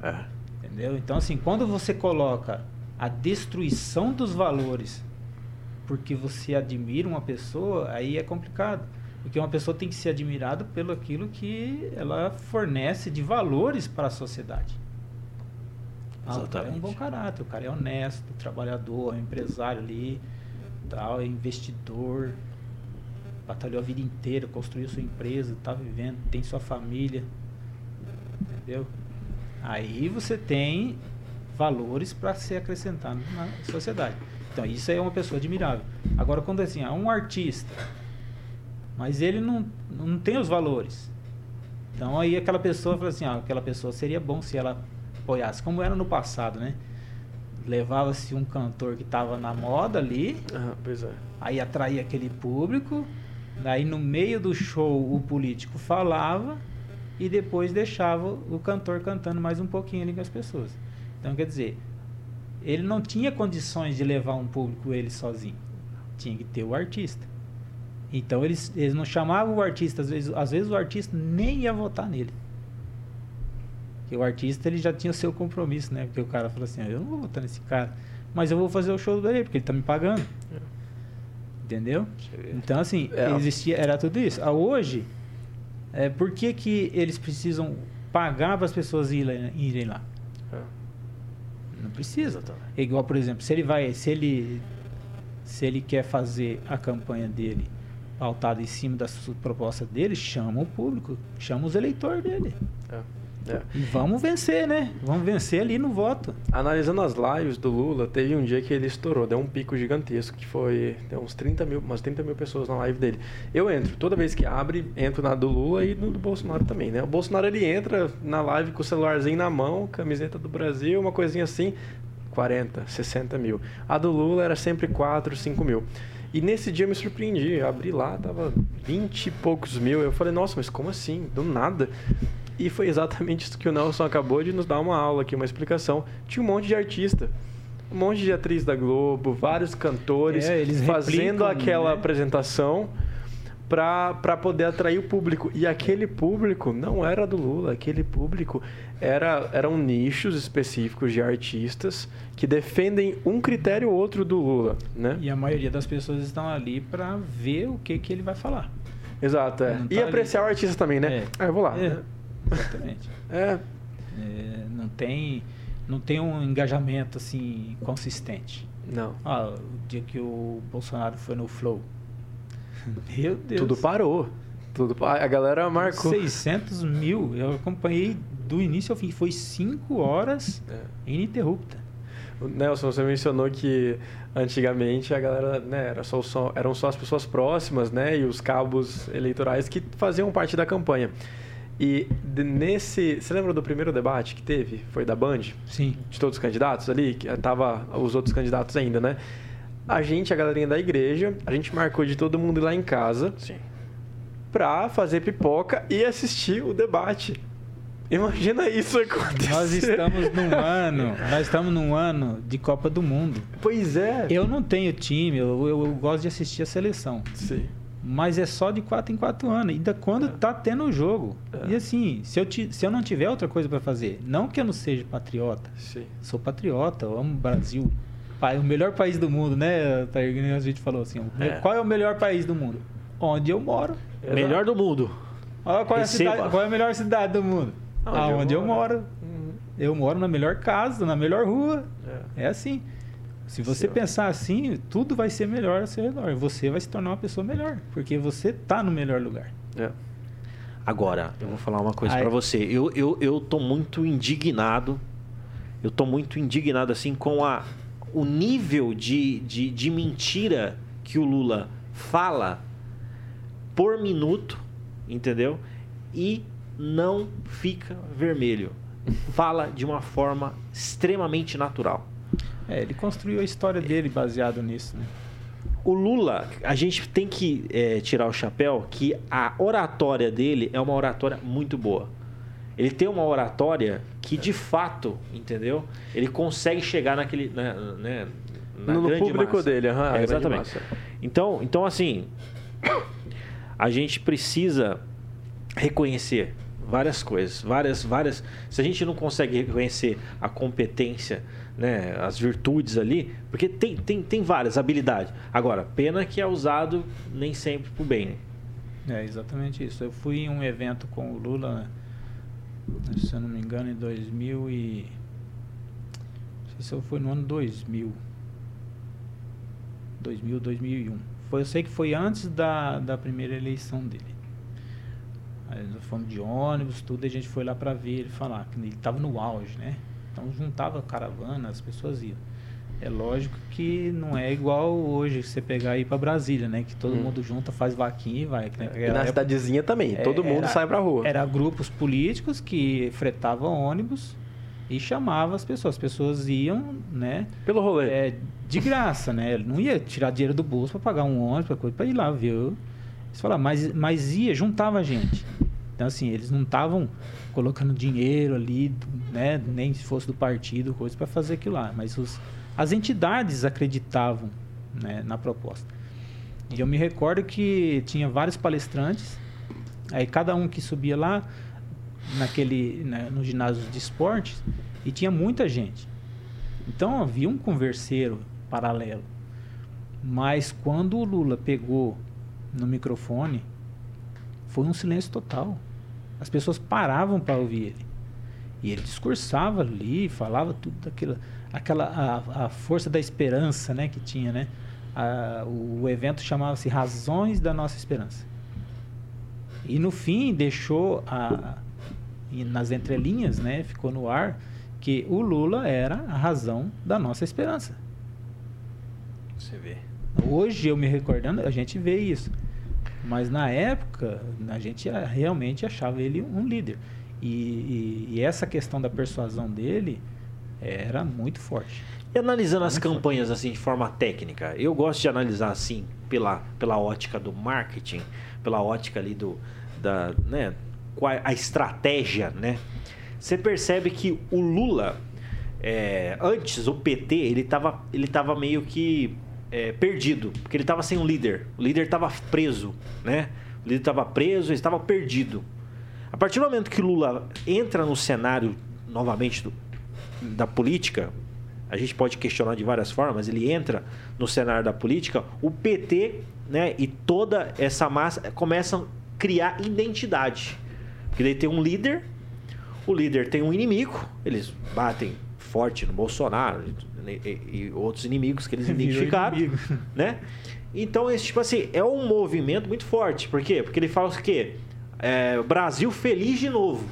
É. Entendeu? Então, assim, quando você coloca a destruição dos valores porque você admira uma pessoa, aí é complicado. Porque uma pessoa tem que ser admirada pelo aquilo que ela fornece de valores para a sociedade. Ah, o cara é um bom caráter, o cara é honesto, trabalhador, é um empresário ali, tal, é investidor, batalhou a vida inteira, construiu sua empresa, está vivendo, tem sua família, entendeu? Aí você tem valores para ser acrescentado na sociedade. Então isso aí é uma pessoa admirável. Agora quando assim, há um artista, mas ele não, não tem os valores. Então aí aquela pessoa fala assim, ah, aquela pessoa seria bom se ela apoiasse, como era no passado, né? Levava-se um cantor que estava na moda ali, Ah, é. aí atraía aquele público, daí no meio do show o político falava e depois deixava o cantor cantando mais um pouquinho ali com as pessoas. Então quer dizer, ele não tinha condições de levar um público ele sozinho. Tinha que ter o artista. Então eles, eles não chamavam o artista, às vezes, às vezes o artista nem ia votar nele. Porque o artista ele já tinha o seu compromisso, né? Porque o cara falou assim, "Ah, eu não vou votar nesse cara, mas eu vou fazer o show dele, porque ele tá me pagando. Entendeu? Então, assim, É. existia, era tudo isso. Ah, hoje, é, por que, que eles precisam pagar para as pessoas irem, lá? É. Não precisa. É igual, por exemplo, se ele vai, se ele se ele quer fazer a campanha dele pautada em cima da proposta dele, chama o público, chama os eleitores dele. É. É. E vamos vencer, né? Vamos vencer ali no voto. Analisando as lives do Lula, teve um dia que ele estourou, deu um pico gigantesco, que foi deu uns 30 mil, umas 30 mil pessoas na live dele. Eu entro, toda vez que abre, entro na do Lula e no do Bolsonaro também, né? O Bolsonaro ele entra na live com o celularzinho na mão, camiseta do Brasil, uma coisinha assim, 40, 60 mil. A do Lula era sempre 4, 5 mil. E nesse dia eu me surpreendi, eu abri lá, tava 20 e poucos mil. Eu falei, nossa, mas como assim? Do nada. E foi exatamente isso que o Nelson acabou de nos dar uma aula aqui, uma explicação. Tinha um monte de artista, um monte de atriz da Globo, vários cantores É, eles fazendo replicam, aquela né? apresentação para poder atrair o público. E aquele público não era do Lula, aquele público era, eram nichos específicos de artistas que defendem um critério ou outro do Lula, né? E a maioria das pessoas estão ali para ver o que, que ele vai falar. Exato, é. Não E tá apreciar o artista também, né? É. Ah, eu vou lá. É, exatamente. É, É, não tem não tem um engajamento assim consistente. não. Ah, o dia que o Bolsonaro foi no Flow. Meu Deus. Tudo parou. Tudo A galera marcou. 600 mil. Eu acompanhei do início ao fim. Foi 5 horas É. ininterrupta. Nelson, você mencionou que antigamente a galera, né, era só, só- eram só as pessoas próximas, né, e os cabos eleitorais que faziam parte da campanha. E nesse. Você lembra do primeiro debate que teve? Foi da Band? Sim. De todos os candidatos ali? Que tava os outros candidatos ainda, né? A gente, a galerinha da igreja, a gente marcou de todo mundo ir lá em casa Sim. pra fazer pipoca e assistir o debate. Imagina isso acontecer. Nós estamos num ano, nós estamos num ano de Copa do Mundo. Pois é. Eu não tenho time, eu, eu- eu gosto de assistir a seleção. Sim. Mas é só de 4 em 4 anos, ainda quando tá tendo o jogo. É. E assim, se eu, se eu não tiver outra coisa para fazer, não que eu não seja patriota, Sim. sou patriota, eu amo o Brasil. O melhor país do mundo, né, Tair? A gente falou assim, É. qual é o melhor país do mundo? Onde eu moro. Melhor do mundo. Olha qual é, cidade, qual é a melhor cidade do mundo? Onde Aonde eu eu moro. moro. Uhum. Eu moro na melhor casa, na melhor rua. É. É assim. Se você pensar assim, tudo vai ser melhor ao seu redor. Você vai se tornar uma pessoa melhor, porque você tá no melhor lugar. É. Agora, eu vou falar uma coisa pra você. Eu, eu, eu tô muito indignado. Eu tô muito indignado, assim, com a, o nível de, de, de mentira que o Lula fala por minuto, entendeu? E não fica vermelho. Fala de uma forma extremamente natural. É, ele construiu a história dele baseado nisso, né? O Lula, a gente tem que é, tirar o chapéu que a oratória dele é uma oratória muito boa. Ele tem uma oratória que de fato, entendeu? Ele consegue chegar naquele, né, né, na No grande público massa. dele, aham, É, exatamente. massa. Então, então assim, a gente precisa reconhecer várias coisas, várias, várias. Se a gente não consegue reconhecer a competência, né, as virtudes ali, porque tem, tem, tem várias habilidades. Agora, pena que é usado nem sempre pro bem. né? É exatamente isso. Eu fui em um evento com o Lula, se eu não me engano, em 2000 e... Não sei se fui no ano 2000. 2000, 2001. Foi, eu sei que foi antes da, da primeira eleição dele. Aí nós fomos de ônibus, tudo, e a gente foi lá para ver ele falar, que ele estava no auge, né? Então juntava caravana, as pessoas iam. É lógico que não é igual hoje você pegar e ir para Brasília, né? Que todo Hum. mundo junta, faz vaquinha e vai. nem E na época- cidadezinha também, É, todo mundo era- sai pra rua. Era grupos políticos que fretavam ônibus e chamavam as pessoas. As pessoas iam, né? Pelo rolê. É, de graça, né? Não ia tirar dinheiro do bolso para pagar um ônibus, pra coisa, para ir lá, viu? Eles falavam, mas, mas ia, juntava gente. Então, assim, eles não estavam colocando dinheiro ali, né? Nem se fosse do partido, coisa, para fazer aquilo lá. Mas os, as entidades acreditavam né, na proposta. E eu me recordo que tinha vários palestrantes, aí cada um que subia lá naquele, né, no ginásio de esportes, e tinha muita gente. Então havia um converseiro paralelo. Mas quando o Lula pegou no microfone, foi um silêncio total. As pessoas paravam para ouvir ele. E ele discursava ali, falava tudo daquilo, aquela a, a força da esperança, né, que tinha, né? A- o, o evento chamava-se Razões da Nossa Esperança. E no fim deixou a, nas entrelinhas, né, ficou no ar que o Lula era a razão da nossa esperança. Você vê. Hoje eu me recordando, a gente vê isso. Mas na época, a gente realmente achava ele um líder. E, e- e essa questão da persuasão dele era muito forte. E analisando as campanhas assim de forma técnica, eu gosto de analisar assim pela, pela ótica do marketing, pela ótica ali do da, né, é a estratégia, né? Você percebe que o Lula é, antes o PT ele estava ele tava meio que é, perdido, porque ele estava sem um líder. O líder estava preso, né? O líder estava preso, ele estava perdido. A partir do momento que o Lula entra no cenário novamente do- da política, a gente pode questionar de várias formas, ele entra no cenário da política, o PT né, e toda essa massa começam a criar identidade. Porque daí tem um líder, o líder tem um inimigo, eles batem forte no Bolsonaro e, e- e outros inimigos que eles identificaram, né? Então, esse tipo assim, é um movimento muito forte. Por quê? Porque ele fala o quê? É, Brasil feliz de novo,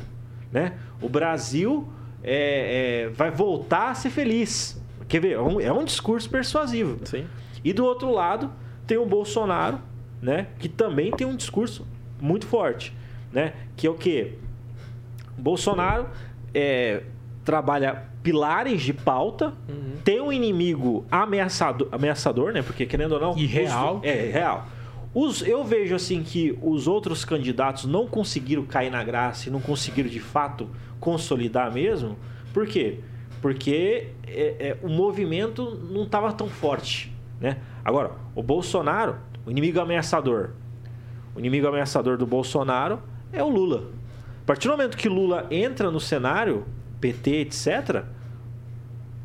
né? O Brasil é, é, vai voltar a ser feliz. Quer ver? É um, é um discurso persuasivo. Sim. E do outro lado, tem o Bolsonaro, né? Que também tem um discurso muito forte, né? Que é o quê? Bolsonaro é, trabalha pilares de pauta, Uhum. tem um inimigo ameaçador, ameaçador, né? Porque querendo ou não. E os- é, real. Os, eu vejo assim que os outros candidatos não conseguiram cair na graça e não conseguiram de fato consolidar mesmo. Por quê? Porque é, é, o movimento não estava tão forte. Né? Agora, o Bolsonaro, o inimigo ameaçador. O inimigo ameaçador do Bolsonaro é o Lula. A partir do momento que Lula entra no cenário, PT, etc.,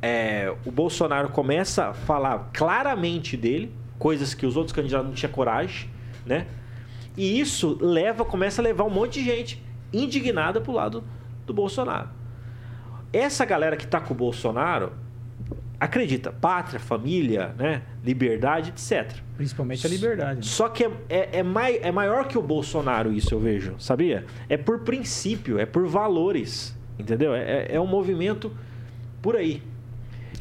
é, o Bolsonaro começa a falar claramente dele, coisas que os outros candidatos não tinham coragem, né? E isso leva, começa a levar um monte de gente indignada pro lado do Bolsonaro. Essa galera que tá com o Bolsonaro acredita, pátria, família, né? liberdade, etc. Principalmente a liberdade. né? Só que é, é, é, mai, é maior que o Bolsonaro, isso eu vejo, sabia? É por princípio, é por valores, entendeu? É, é um movimento por aí.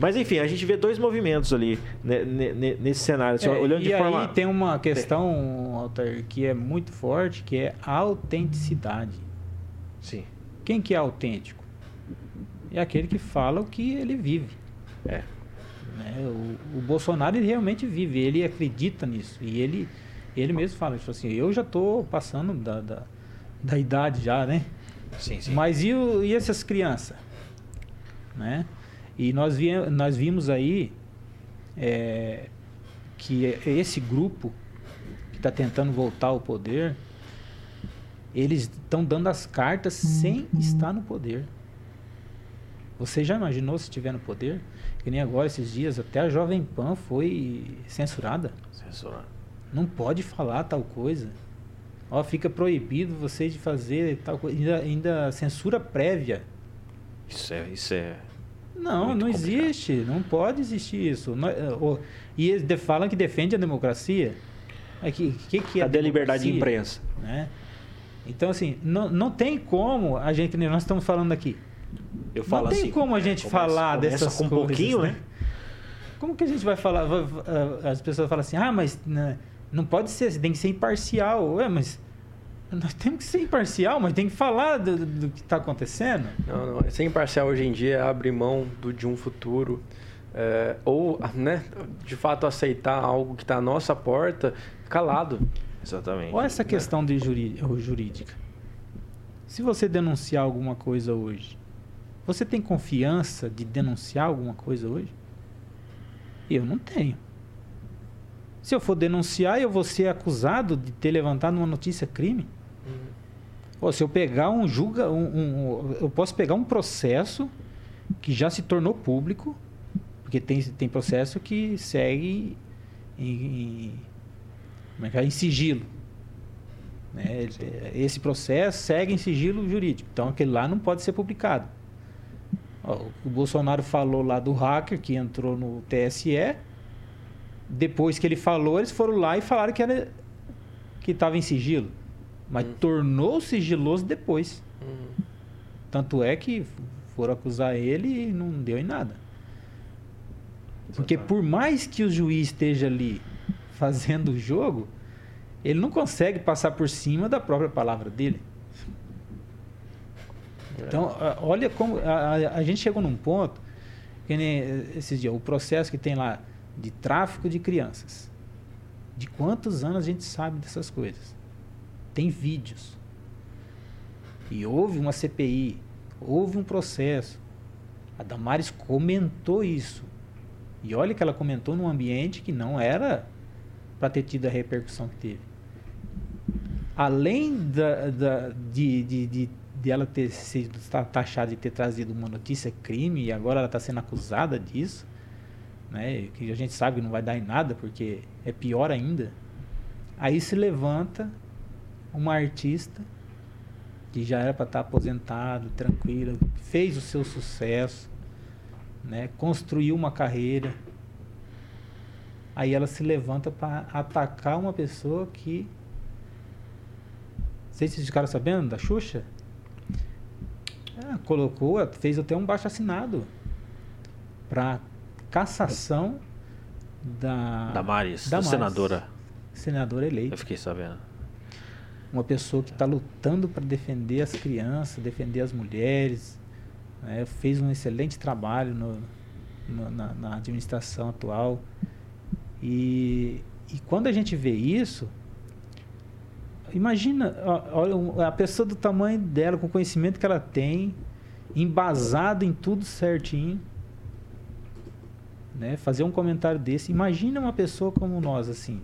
Mas enfim, a gente vê dois movimentos ali né, ne- ne- nesse cenário, assim, É, olhando e de aí forma. tem uma questão, Altair, que é muito forte, que é a autenticidade. Sim. Quem que é autêntico? É aquele que fala o que ele vive. É. né? O, o Bolsonaro ele realmente vive, ele acredita nisso. E ele, ele mesmo fala, tipo assim, eu já estou passando da, da, da idade já, né? Sim, sim. Mas e, o- e essas crianças? Né? E nós, vi, nós vimos aí é, que esse grupo que está tentando voltar ao poder, eles estão dando as cartas sem estar no poder. Você já imaginou se estiver no poder? Que nem agora, esses dias, até a Jovem Pan foi censurada. Censurado. Não pode falar tal coisa. Ó, fica proibido você de fazer tal coisa. Ainda, ainda censura prévia. Isso é. Isso é... Não, não complicado. existe. Não pode existir isso. É, o- E eles falam que defende a democracia. O que, que, que é Cadê a liberdade de imprensa? Né? Então, assim, não, não tem como a gente, nós estamos falando aqui. Eu falo não tem assim. como a gente começa- falar começa dessas com um coisas, pouquinho, né? Como que a gente vai falar? As pessoas falam assim, ah, mas né, não pode ser, tem que ser imparcial. Ué, mas nós temos que ser imparcial, mas tem que falar do, do- que está acontecendo. Não, não. Ser imparcial hoje em dia é abrir mão do, de um futuro. é, ou, né, de fato, aceitar algo que está à nossa porta calado. Exatamente. Olha essa questão de juri- jurídica. Se você denunciar alguma coisa hoje, você tem confiança de denunciar alguma coisa hoje? Eu não tenho. Se eu for denunciar, eu vou ser acusado de ter levantado uma notícia crime? Ou se eu pegar um julga, um, um- eu posso pegar um processo que já se tornou público, porque tem, tem processo que segue em, em- como é que é? em sigilo. né? Esse processo segue em sigilo jurídico, então aquele lá não pode ser publicado. O Bolsonaro falou lá do hacker que entrou no TSE. Depois que ele falou, eles foram lá e falaram que era que estava em sigilo, mas tornou sigiloso depois. Tanto é que foram acusar ele e não deu em nada. Porque por mais que o juiz esteja ali fazendo o jogo, ele não consegue passar por cima da própria palavra dele. Então, olha como a, a- a gente chegou num ponto que nem eh, esses dias, o processo que tem lá de tráfico de crianças. De quantos anos a gente sabe dessas coisas? Tem vídeos. E houve uma CPI, houve um processo. A Damares comentou isso. E olha que ela comentou num ambiente que não era para ter tido a repercussão que teve. Além da, da- de, de, de, de ela ter sido ta- taxada de ter trazido uma notícia crime e agora ela está sendo acusada disso, né? Que a gente sabe que não vai dar em nada porque é pior ainda. Aí se levanta uma artista que já era para estar aposentado, tranquila, fez o seu sucesso, né? Construiu uma carreira. Aí ela se levanta para atacar uma pessoa que não sei se vocês ficaram sabendo da Xuxa. Ela colocou, fez até um baixo assinado para cassação da Damares, Damares, senadora. senadora eleita. Eu fiquei sabendo. uma pessoa que está lutando para defender as crianças, defender as mulheres, né? fez um excelente trabalho no, no, na, na, administração atual. E, e quando a gente vê isso, imagina olha, a pessoa do tamanho dela, com o conhecimento que ela tem, embasada em tudo certinho, né? fazer um comentário desse. Imagina uma pessoa como nós, assim,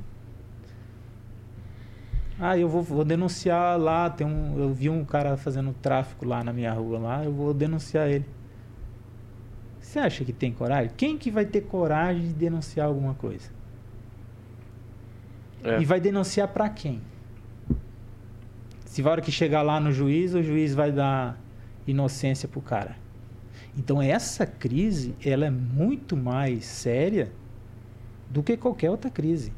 ah, eu vou, vou, denunciar lá, tem um, eu vi um cara fazendo tráfico lá na minha rua lá, eu vou denunciar ele. Você acha que tem coragem? Quem que vai ter coragem de denunciar alguma coisa? É. E vai denunciar para quem? Se a hora que chegar lá no juiz, o juiz vai dar inocência pro cara. Então essa crise, ela é muito mais séria do que qualquer outra crise.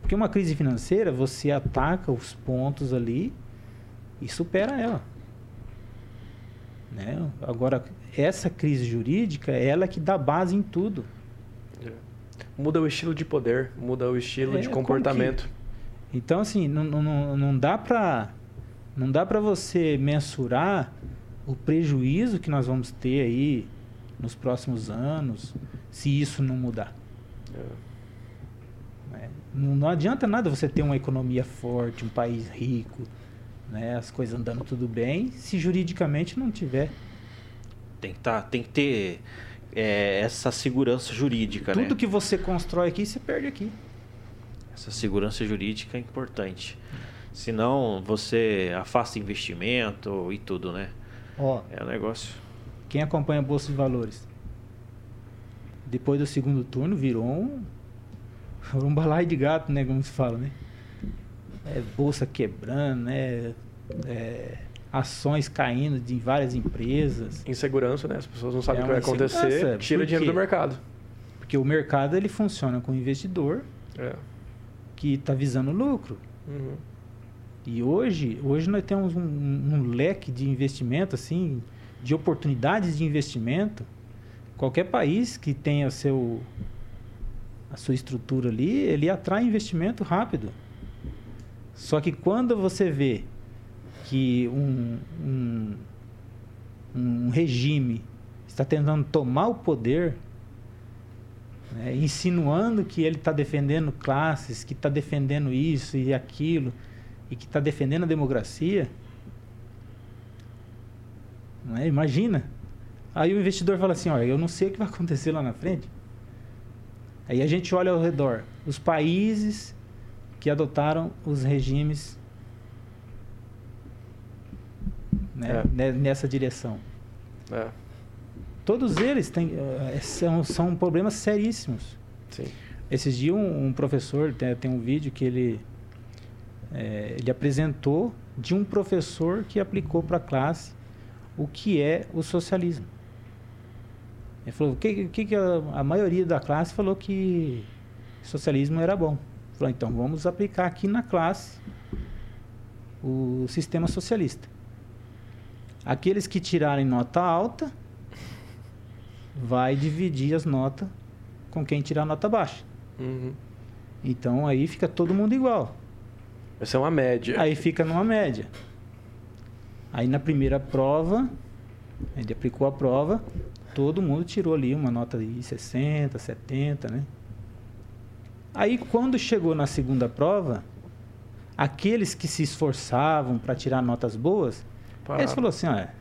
Porque uma crise financeira, você ataca os pontos ali e supera ela. Né? Agora, essa crise jurídica, ela que dá base em tudo. É. Muda o estilo de poder, muda o estilo é, de comportamento. Que... Então, assim, não, não, não dá para não dá para você mensurar o prejuízo que nós vamos ter aí nos próximos anos se isso não mudar. É. Não, não adianta nada você ter uma economia forte, um país rico, né, as coisas andando tudo bem, se juridicamente não tiver. Tem que, tá, tem que ter é, essa segurança jurídica, Tudo né? que você constrói aqui, você perde aqui. Essa segurança jurídica é importante. Senão você afasta investimento e tudo, né? Ó, é um negócio. Quem acompanha a Bolsa de Valores? Depois do segundo turno virou um um balaio de gato, né? Como se fala, né? É, bolsa quebrando, né? É, ações caindo de várias empresas. Insegurança, né? As pessoas não sabem é o que vai acontecer, tira dinheiro do mercado. Porque o mercado ele funciona com o investidor é. que está visando lucro. Uhum. E hoje, hoje nós temos um, um, leque de investimento, assim, de oportunidades de investimento. Qualquer país que tenha seu a sua estrutura ali, ele atrai investimento rápido. Só que quando você vê que um, um, um regime está tentando tomar o poder, né, insinuando que ele está defendendo classes, que está defendendo isso e aquilo, e que está defendendo a democracia, é? imagina. Aí o investidor fala assim: olha, eu não sei o que vai acontecer lá na frente. Aí a gente olha ao redor, os países que adotaram os regimes né, é. nessa direção. É. Todos eles têm, eh, são, são problemas seríssimos. Sim. Esses dias um, um professor, tem, tem, um vídeo que ele, é, ele apresentou de um professor que aplicou para a classe o que é o socialismo. Ele falou, o que, que, que a, a, maioria da classe falou que socialismo era bom. Ele falou, então vamos aplicar aqui na classe o sistema socialista. Aqueles que tirarem nota alta, vai dividir as notas com quem tirar nota baixa. Uhum. Então aí fica todo mundo igual. Essa é uma média. Aí fica numa média. Aí na primeira prova, ele aplicou a prova, todo mundo tirou ali uma nota de 60, 70, né? Aí quando chegou na segunda prova, aqueles que se esforçavam para tirar notas boas, Pá. eles falaram assim, olha,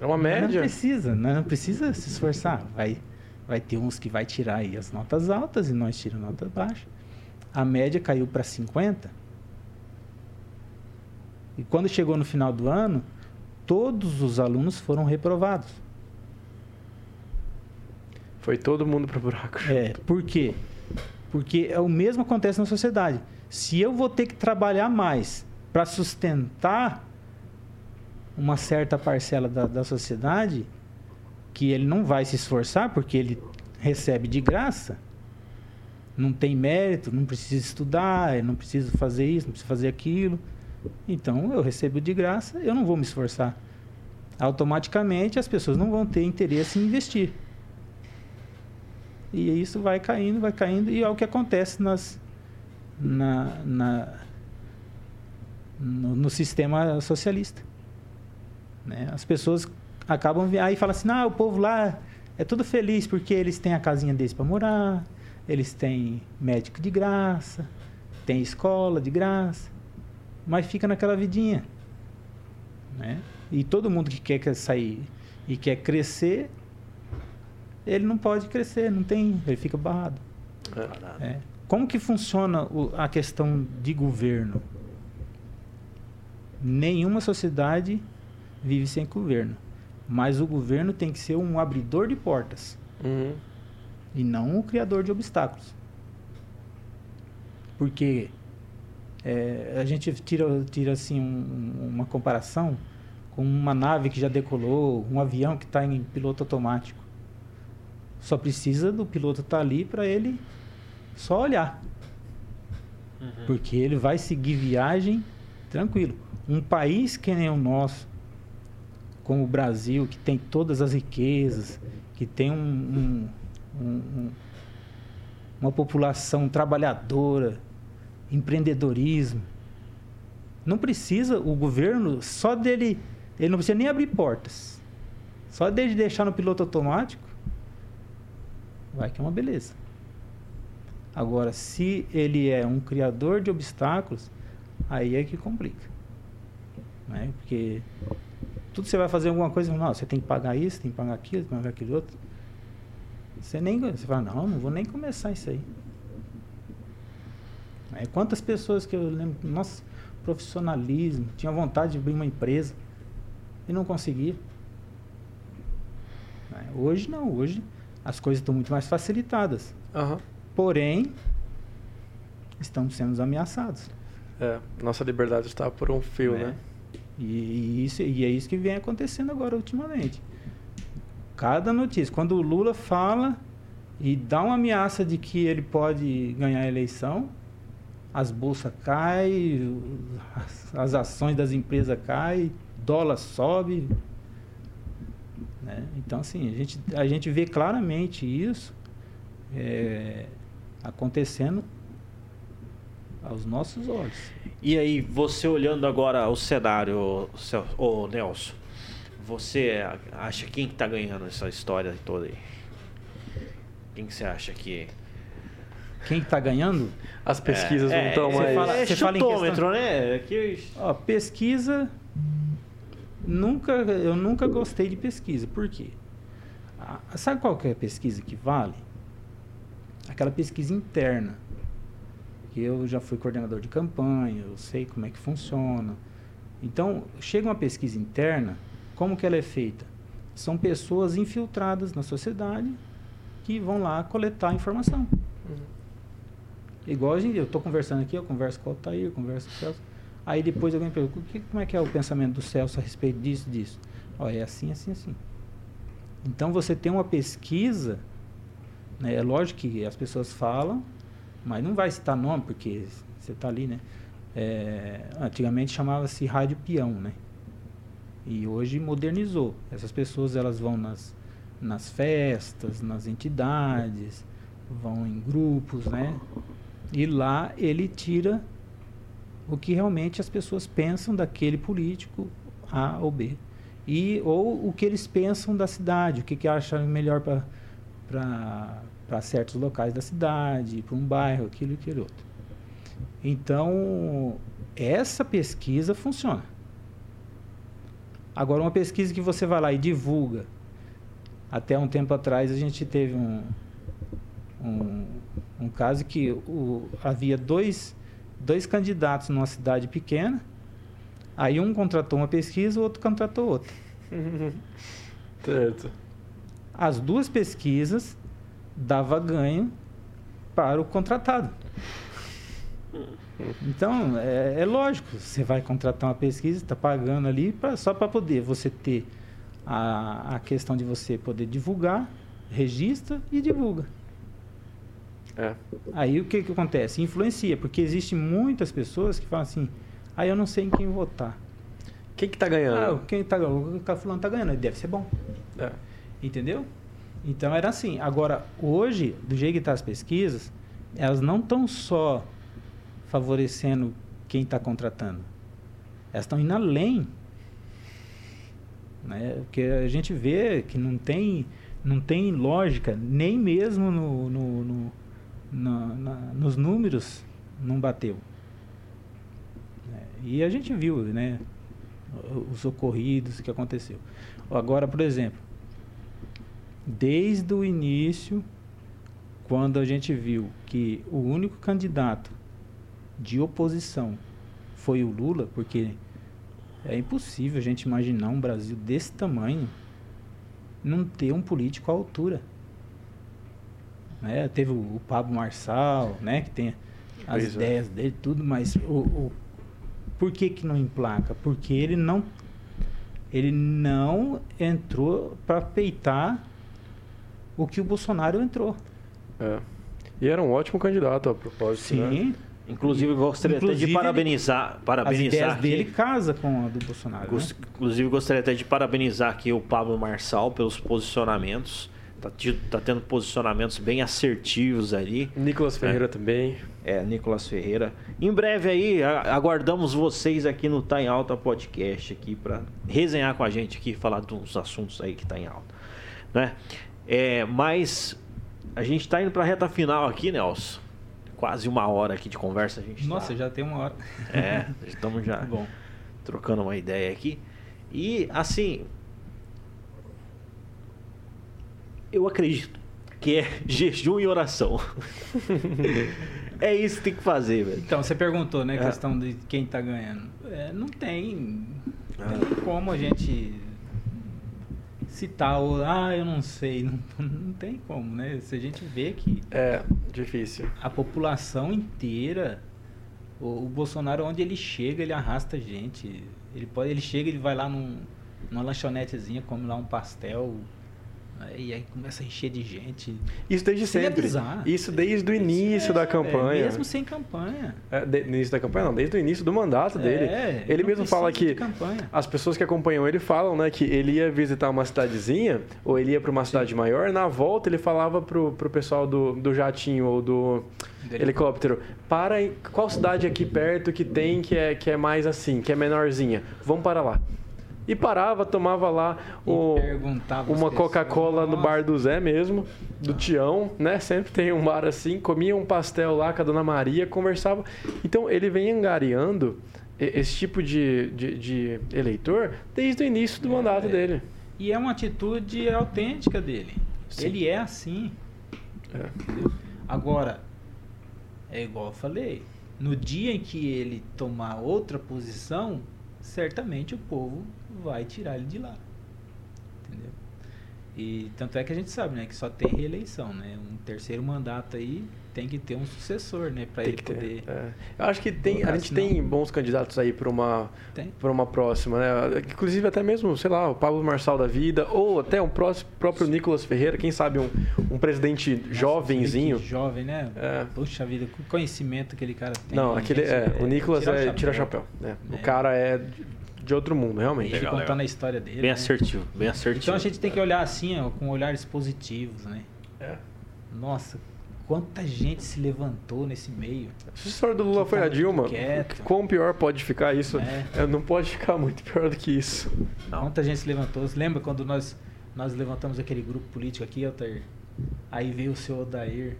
é uma média. Não precisa, não precisa se esforçar. Vai, vai ter uns que vai tirar aí as notas altas e nós tiramos notas baixas. A média caiu para 50. E quando chegou no final do ano, todos os alunos foram reprovados. Foi todo mundo para o buraco. É, por quê? Porque é o mesmo acontece na sociedade. Se eu vou ter que trabalhar mais para sustentar uma certa parcela da, da sociedade, que ele não vai se esforçar porque ele recebe de graça, não tem mérito, não precisa estudar, não precisa fazer isso, não precisa fazer aquilo. Então eu recebo de graça, eu não vou me esforçar. Automaticamente as pessoas não vão ter interesse em investir. E isso vai caindo, vai caindo, e é o que acontece nas, na, na, no, no sistema socialista. Né? As pessoas acabam aí falam assim, ah, o povo lá é tudo feliz porque eles têm a casinha deles para morar, eles têm médico de graça, tem escola de graça, mas fica naquela vidinha, né? E todo mundo que quer sair e quer crescer, ele não pode crescer, não tem, ele fica barrado. É. É. Como que funciona a questão de governo? Nenhuma sociedade vive sem governo. Mas o governo tem que ser um abridor de portas. Uhum. E não um criador de obstáculos. Porque é, a gente tira, tira assim um, uma comparação com uma nave que já decolou, um avião que está em piloto automático. Só precisa do piloto estar tá ali para ele só olhar. Uhum. Porque ele vai seguir viagem tranquilo. Um país que nem o nosso, como o Brasil, que tem todas as riquezas, que tem um, um, um, uma população trabalhadora, empreendedorismo. Não precisa o governo, só dele, ele não precisa nem abrir portas. Só dele deixar no piloto automático, vai que é uma beleza. Agora, se ele é um criador de obstáculos, aí é que complica. Né? Porque tudo você vai fazer alguma coisa, não, você tem que pagar isso, tem que pagar aquilo, tem que pagar aquilo outro. Você nem você fala, não, não vou nem começar isso aí. É, quantas pessoas que eu lembro, nossa, profissionalismo, tinha vontade de abrir uma empresa e não conseguia. É, hoje não, hoje as coisas estão muito mais facilitadas. Uhum. Porém, estamos sendo ameaçados. É, nossa liberdade está por um fio, é. né? E, e, isso, e é isso que vem acontecendo agora ultimamente. Cada notícia, quando o Lula fala e dá uma ameaça de que ele pode ganhar a eleição, as bolsas caem, as, as ações das empresas caem, dólar sobe. Né? Então, assim, a gente, a gente vê claramente isso é, acontecendo aos nossos olhos. E aí, você olhando agora o cenário, o Nelson, você acha quem está ganhando essa história toda aí? Quem que você acha que quem está ganhando? As pesquisas é, não estão é, mais. Fala, é você fala em questão... né? Que... Ó, pesquisa. Nunca, eu nunca gostei de pesquisa. Por quê? Ah, sabe qual que é a pesquisa que vale? Aquela pesquisa interna. Que eu já fui coordenador de campanha, eu sei como é que funciona. Então, chega uma pesquisa interna, como que ela é feita? São pessoas infiltradas na sociedade que vão lá coletar informação. Uhum. Igual hoje eu estou conversando aqui, eu converso com o Altair, eu converso com o Celso. Aí depois alguém pergunta, como é que é o pensamento do Celso a respeito disso, disso? Olha, é assim, assim, assim. Então você tem uma pesquisa, né? é lógico que as pessoas falam, mas não vai citar nome, porque você está ali, né? É, antigamente chamava-se rádio peão, né? E hoje modernizou. Essas pessoas elas vão nas, nas festas, nas entidades, vão em grupos, né? E lá ele tira o que realmente as pessoas pensam daquele político A ou B. E, ou o que eles pensam da cidade, o que, que acham melhor para certos locais da cidade, para um bairro, aquilo e aquele outro. Então, essa pesquisa funciona. Agora, uma pesquisa que você vai lá e divulga. Até um tempo atrás, a gente teve um, um um caso que o, havia dois, dois candidatos numa cidade pequena, aí um contratou uma pesquisa, o outro contratou outra. certo. As duas pesquisas dava ganho para o contratado. Então, é, é lógico, você vai contratar uma pesquisa, está pagando ali pra, só para poder você ter a, a questão de você poder divulgar, registra e divulga. É. Aí o que, que acontece? Influencia, porque existem muitas pessoas que falam assim, aí ah, eu não sei em quem votar. Quem que tá ganhando? Ah, quem tá ganhando? O fulano tá ganhando, deve ser bom. É. Entendeu? Então era assim. Agora, hoje, do jeito que estão tá as pesquisas, elas não estão só favorecendo quem está contratando. elas estão indo além. Né? Porque a gente vê que não tem, não tem lógica, nem mesmo no, no, no na, nos números não bateu. É, e a gente viu, né? Os ocorridos, o que aconteceu. Agora, por exemplo, desde o início, quando a gente viu que o único candidato de oposição foi o Lula, porque é impossível a gente imaginar um Brasil desse tamanho não ter um político à altura. Né? Teve o, o Pablo Marçal, né? que tem as pois é. ideias é. dele, tudo, mas o, o, por que, que não emplaca? Porque ele não ele não entrou para peitar o que o Bolsonaro entrou. É. E era um ótimo candidato a propósito. Sim. Né? Inclusive, gostaria Inclusive, até de parabenizar. parabenizar as ideias aqui, dele casa com a do Bolsonaro. Né? Inclusive, gostaria até de parabenizar aqui o Pablo Marçal pelos posicionamentos. Tá, tá tendo posicionamentos bem assertivos ali. Nicolas é. Ferreira é. também. É, Nicolas Ferreira. Em breve aí, aguardamos vocês aqui no Tá em Alta Podcast aqui para resenhar com a gente aqui, falar dos assuntos aí que tá em alta, né? É, mas a gente está indo para a reta final aqui, Nelson. Quase uma hora aqui de conversa. A gente Nossa, tá... já tem uma hora. É, estamos já Bom. trocando uma ideia aqui. E, assim, eu acredito que é jejum e oração. é isso que tem que fazer, velho. Então, você perguntou, né, a é. questão de quem está ganhando. É, não tem, não tem é. como a gente citar o ah, eu não sei, não, não tem como, né? Se a gente vê que é difícil. A população inteira o, o Bolsonaro onde ele chega, ele arrasta gente. Ele pode, ele chega, ele vai lá num, numa lanchonetezinha, come lá um pastel, e aí começa a encher de gente. Isso desde sempre. Isso desde o início é, da campanha. É, mesmo sem campanha. É, de, no início da campanha, não, desde o início do mandato é, dele. Ele mesmo fala que as pessoas que acompanham ele falam, né, que ele ia visitar uma cidadezinha, ou ele ia para uma cidade Sim. maior, na volta ele falava pro, pro pessoal do, do jatinho ou do helicóptero, para qual cidade aqui perto que tem que é, que é mais assim, que é menorzinha. Vamos para lá. E parava, tomava lá o, uma Coca-Cola no bar do Zé mesmo, do Tião, né? Sempre tem um bar assim, comia um pastel lá com a Dona Maria, conversava. Então ele vem angariando esse tipo de, de, de eleitor desde o início do é, mandato é. dele. E é uma atitude autêntica dele. Sim. Ele é assim. É. Agora, é igual eu falei, no dia em que ele tomar outra posição, certamente o povo vai tirar ele de lá. Entendeu? E tanto é que a gente sabe, né, que só tem reeleição, né? Um terceiro mandato aí tem que ter um sucessor, né, para ele poder. É. Eu acho que tem, a gente tem bons candidatos aí para uma para uma próxima, né? Inclusive até mesmo, sei lá, o Pablo Marçal da vida ou até um próximo, próprio Nicolas Ferreira, quem sabe um, um presidente Nossa, jovenzinho. Jovem, né? É. Puxa vida, o conhecimento que aquele cara tem. Não, aquele é, o Nicolas tira é chapéu. tira chapéu, né? É. O cara é de outro mundo, realmente. Legal, contando legal. a história dele. Bem né? assertivo, bem assertivo. Então a gente tem que olhar assim, ó, com olhares positivos, né? É. Nossa, quanta gente se levantou nesse meio. A história do Lula foi a Dilma. Quieto. Quão pior pode ficar isso? É. é. Não pode ficar muito pior do que isso. Não. Quanta gente se levantou. Você lembra quando nós, nós levantamos aquele grupo político aqui, Altair? Aí veio o seu Odair.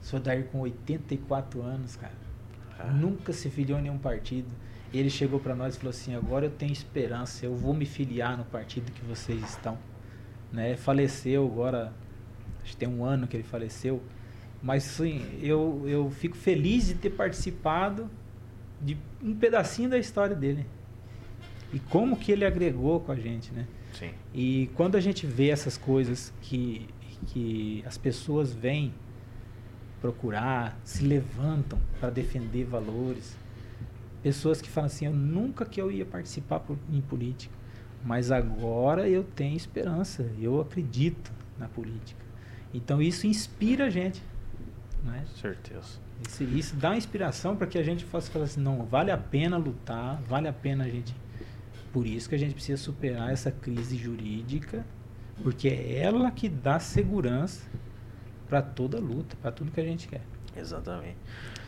O seu Odair com 84 anos, cara. Ah. Nunca se filiou em nenhum partido ele chegou para nós e falou assim: agora eu tenho esperança, eu vou me filiar no partido que vocês estão. Né? Faleceu agora, acho que tem um ano que ele faleceu, mas sim, eu, eu fico feliz de ter participado de um pedacinho da história dele. E como que ele agregou com a gente, né? Sim. E quando a gente vê essas coisas que, que as pessoas vêm procurar, se levantam para defender valores, pessoas que falam assim, eu nunca que eu ia participar por, em política, mas agora eu tenho esperança, eu acredito na política. Então isso inspira a gente, né? Certeza. Isso, isso dá inspiração para que a gente possa falar assim, não, vale a pena lutar, vale a pena a gente. Por isso que a gente precisa superar essa crise jurídica, porque é ela que dá segurança para toda luta, para tudo que a gente quer. Exatamente.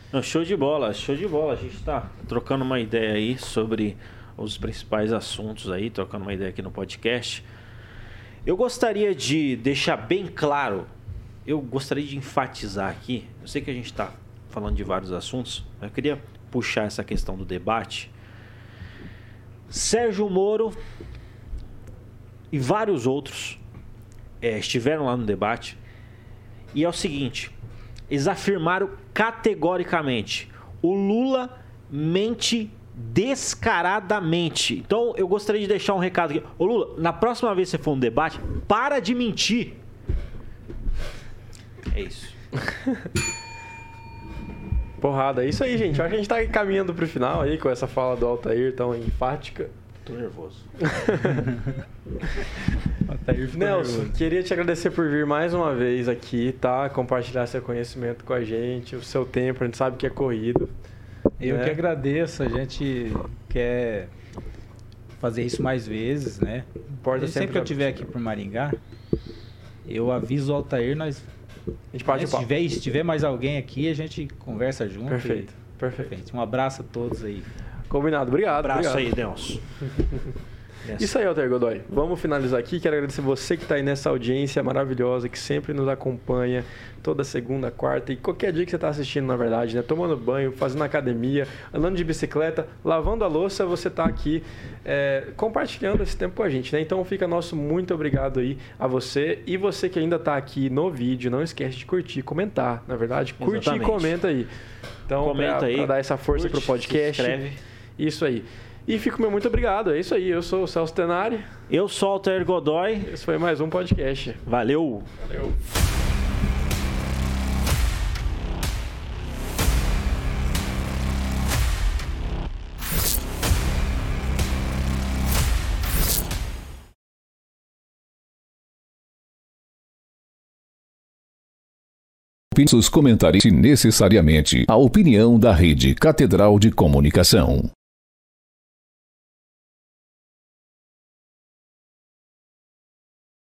Não, show de bola, show de bola. A gente está trocando uma ideia aí sobre os principais assuntos aí, trocando uma ideia aqui no podcast. Eu gostaria de deixar bem claro, eu gostaria de enfatizar aqui, eu sei que a gente está falando de vários assuntos, mas eu queria puxar essa questão do debate. Sérgio Moro e vários outros é, estiveram lá no debate. E é o seguinte: eles afirmaram categoricamente: o Lula mente descaradamente. Então eu gostaria de deixar um recado aqui. Ô Lula, na próxima vez que você for um debate, para de mentir. É isso. Porrada, é isso aí, gente. Acho que a gente tá caminhando pro final aí com essa fala do Altair tão enfática. Tô nervoso. Nelson, nervoso. queria te agradecer por vir mais uma vez aqui, tá? Compartilhar seu conhecimento com a gente, o seu tempo, a gente sabe que é corrido. Eu né? que agradeço, a gente quer fazer isso mais vezes, né? Porta E sempre que eu estiver aqui por Maringá, eu aviso o Altair, nós. A gente parte né, se, tiver, se tiver mais alguém aqui, a gente conversa junto. Perfeito, e- perfeito. Um abraço a todos aí. Combinado, obrigado. Abraço obrigado. aí, Nelson. Isso aí, Alter Godoy. Vamos finalizar aqui. Quero agradecer você que está aí nessa audiência maravilhosa, que sempre nos acompanha toda segunda, quarta e qualquer dia que você está assistindo, na verdade, né? Tomando banho, fazendo academia, andando de bicicleta, lavando a louça, você está aqui é, compartilhando esse tempo com a gente, né? Então fica nosso muito obrigado aí a você e você que ainda está aqui no vídeo, não esquece de curtir, comentar, na verdade, curte Exatamente. e comenta aí. Então, Comenta pra, aí, pra dar essa força curte, pro podcast. se inscreve. Isso aí. E fico meu muito obrigado. É isso aí. Eu sou o Celso Tenari. Eu sou o Altair Godoy. Esse foi mais um podcast. Valeu. Valeu. Os comentários necessariamente a opinião da Rede Catedral de Comunicação.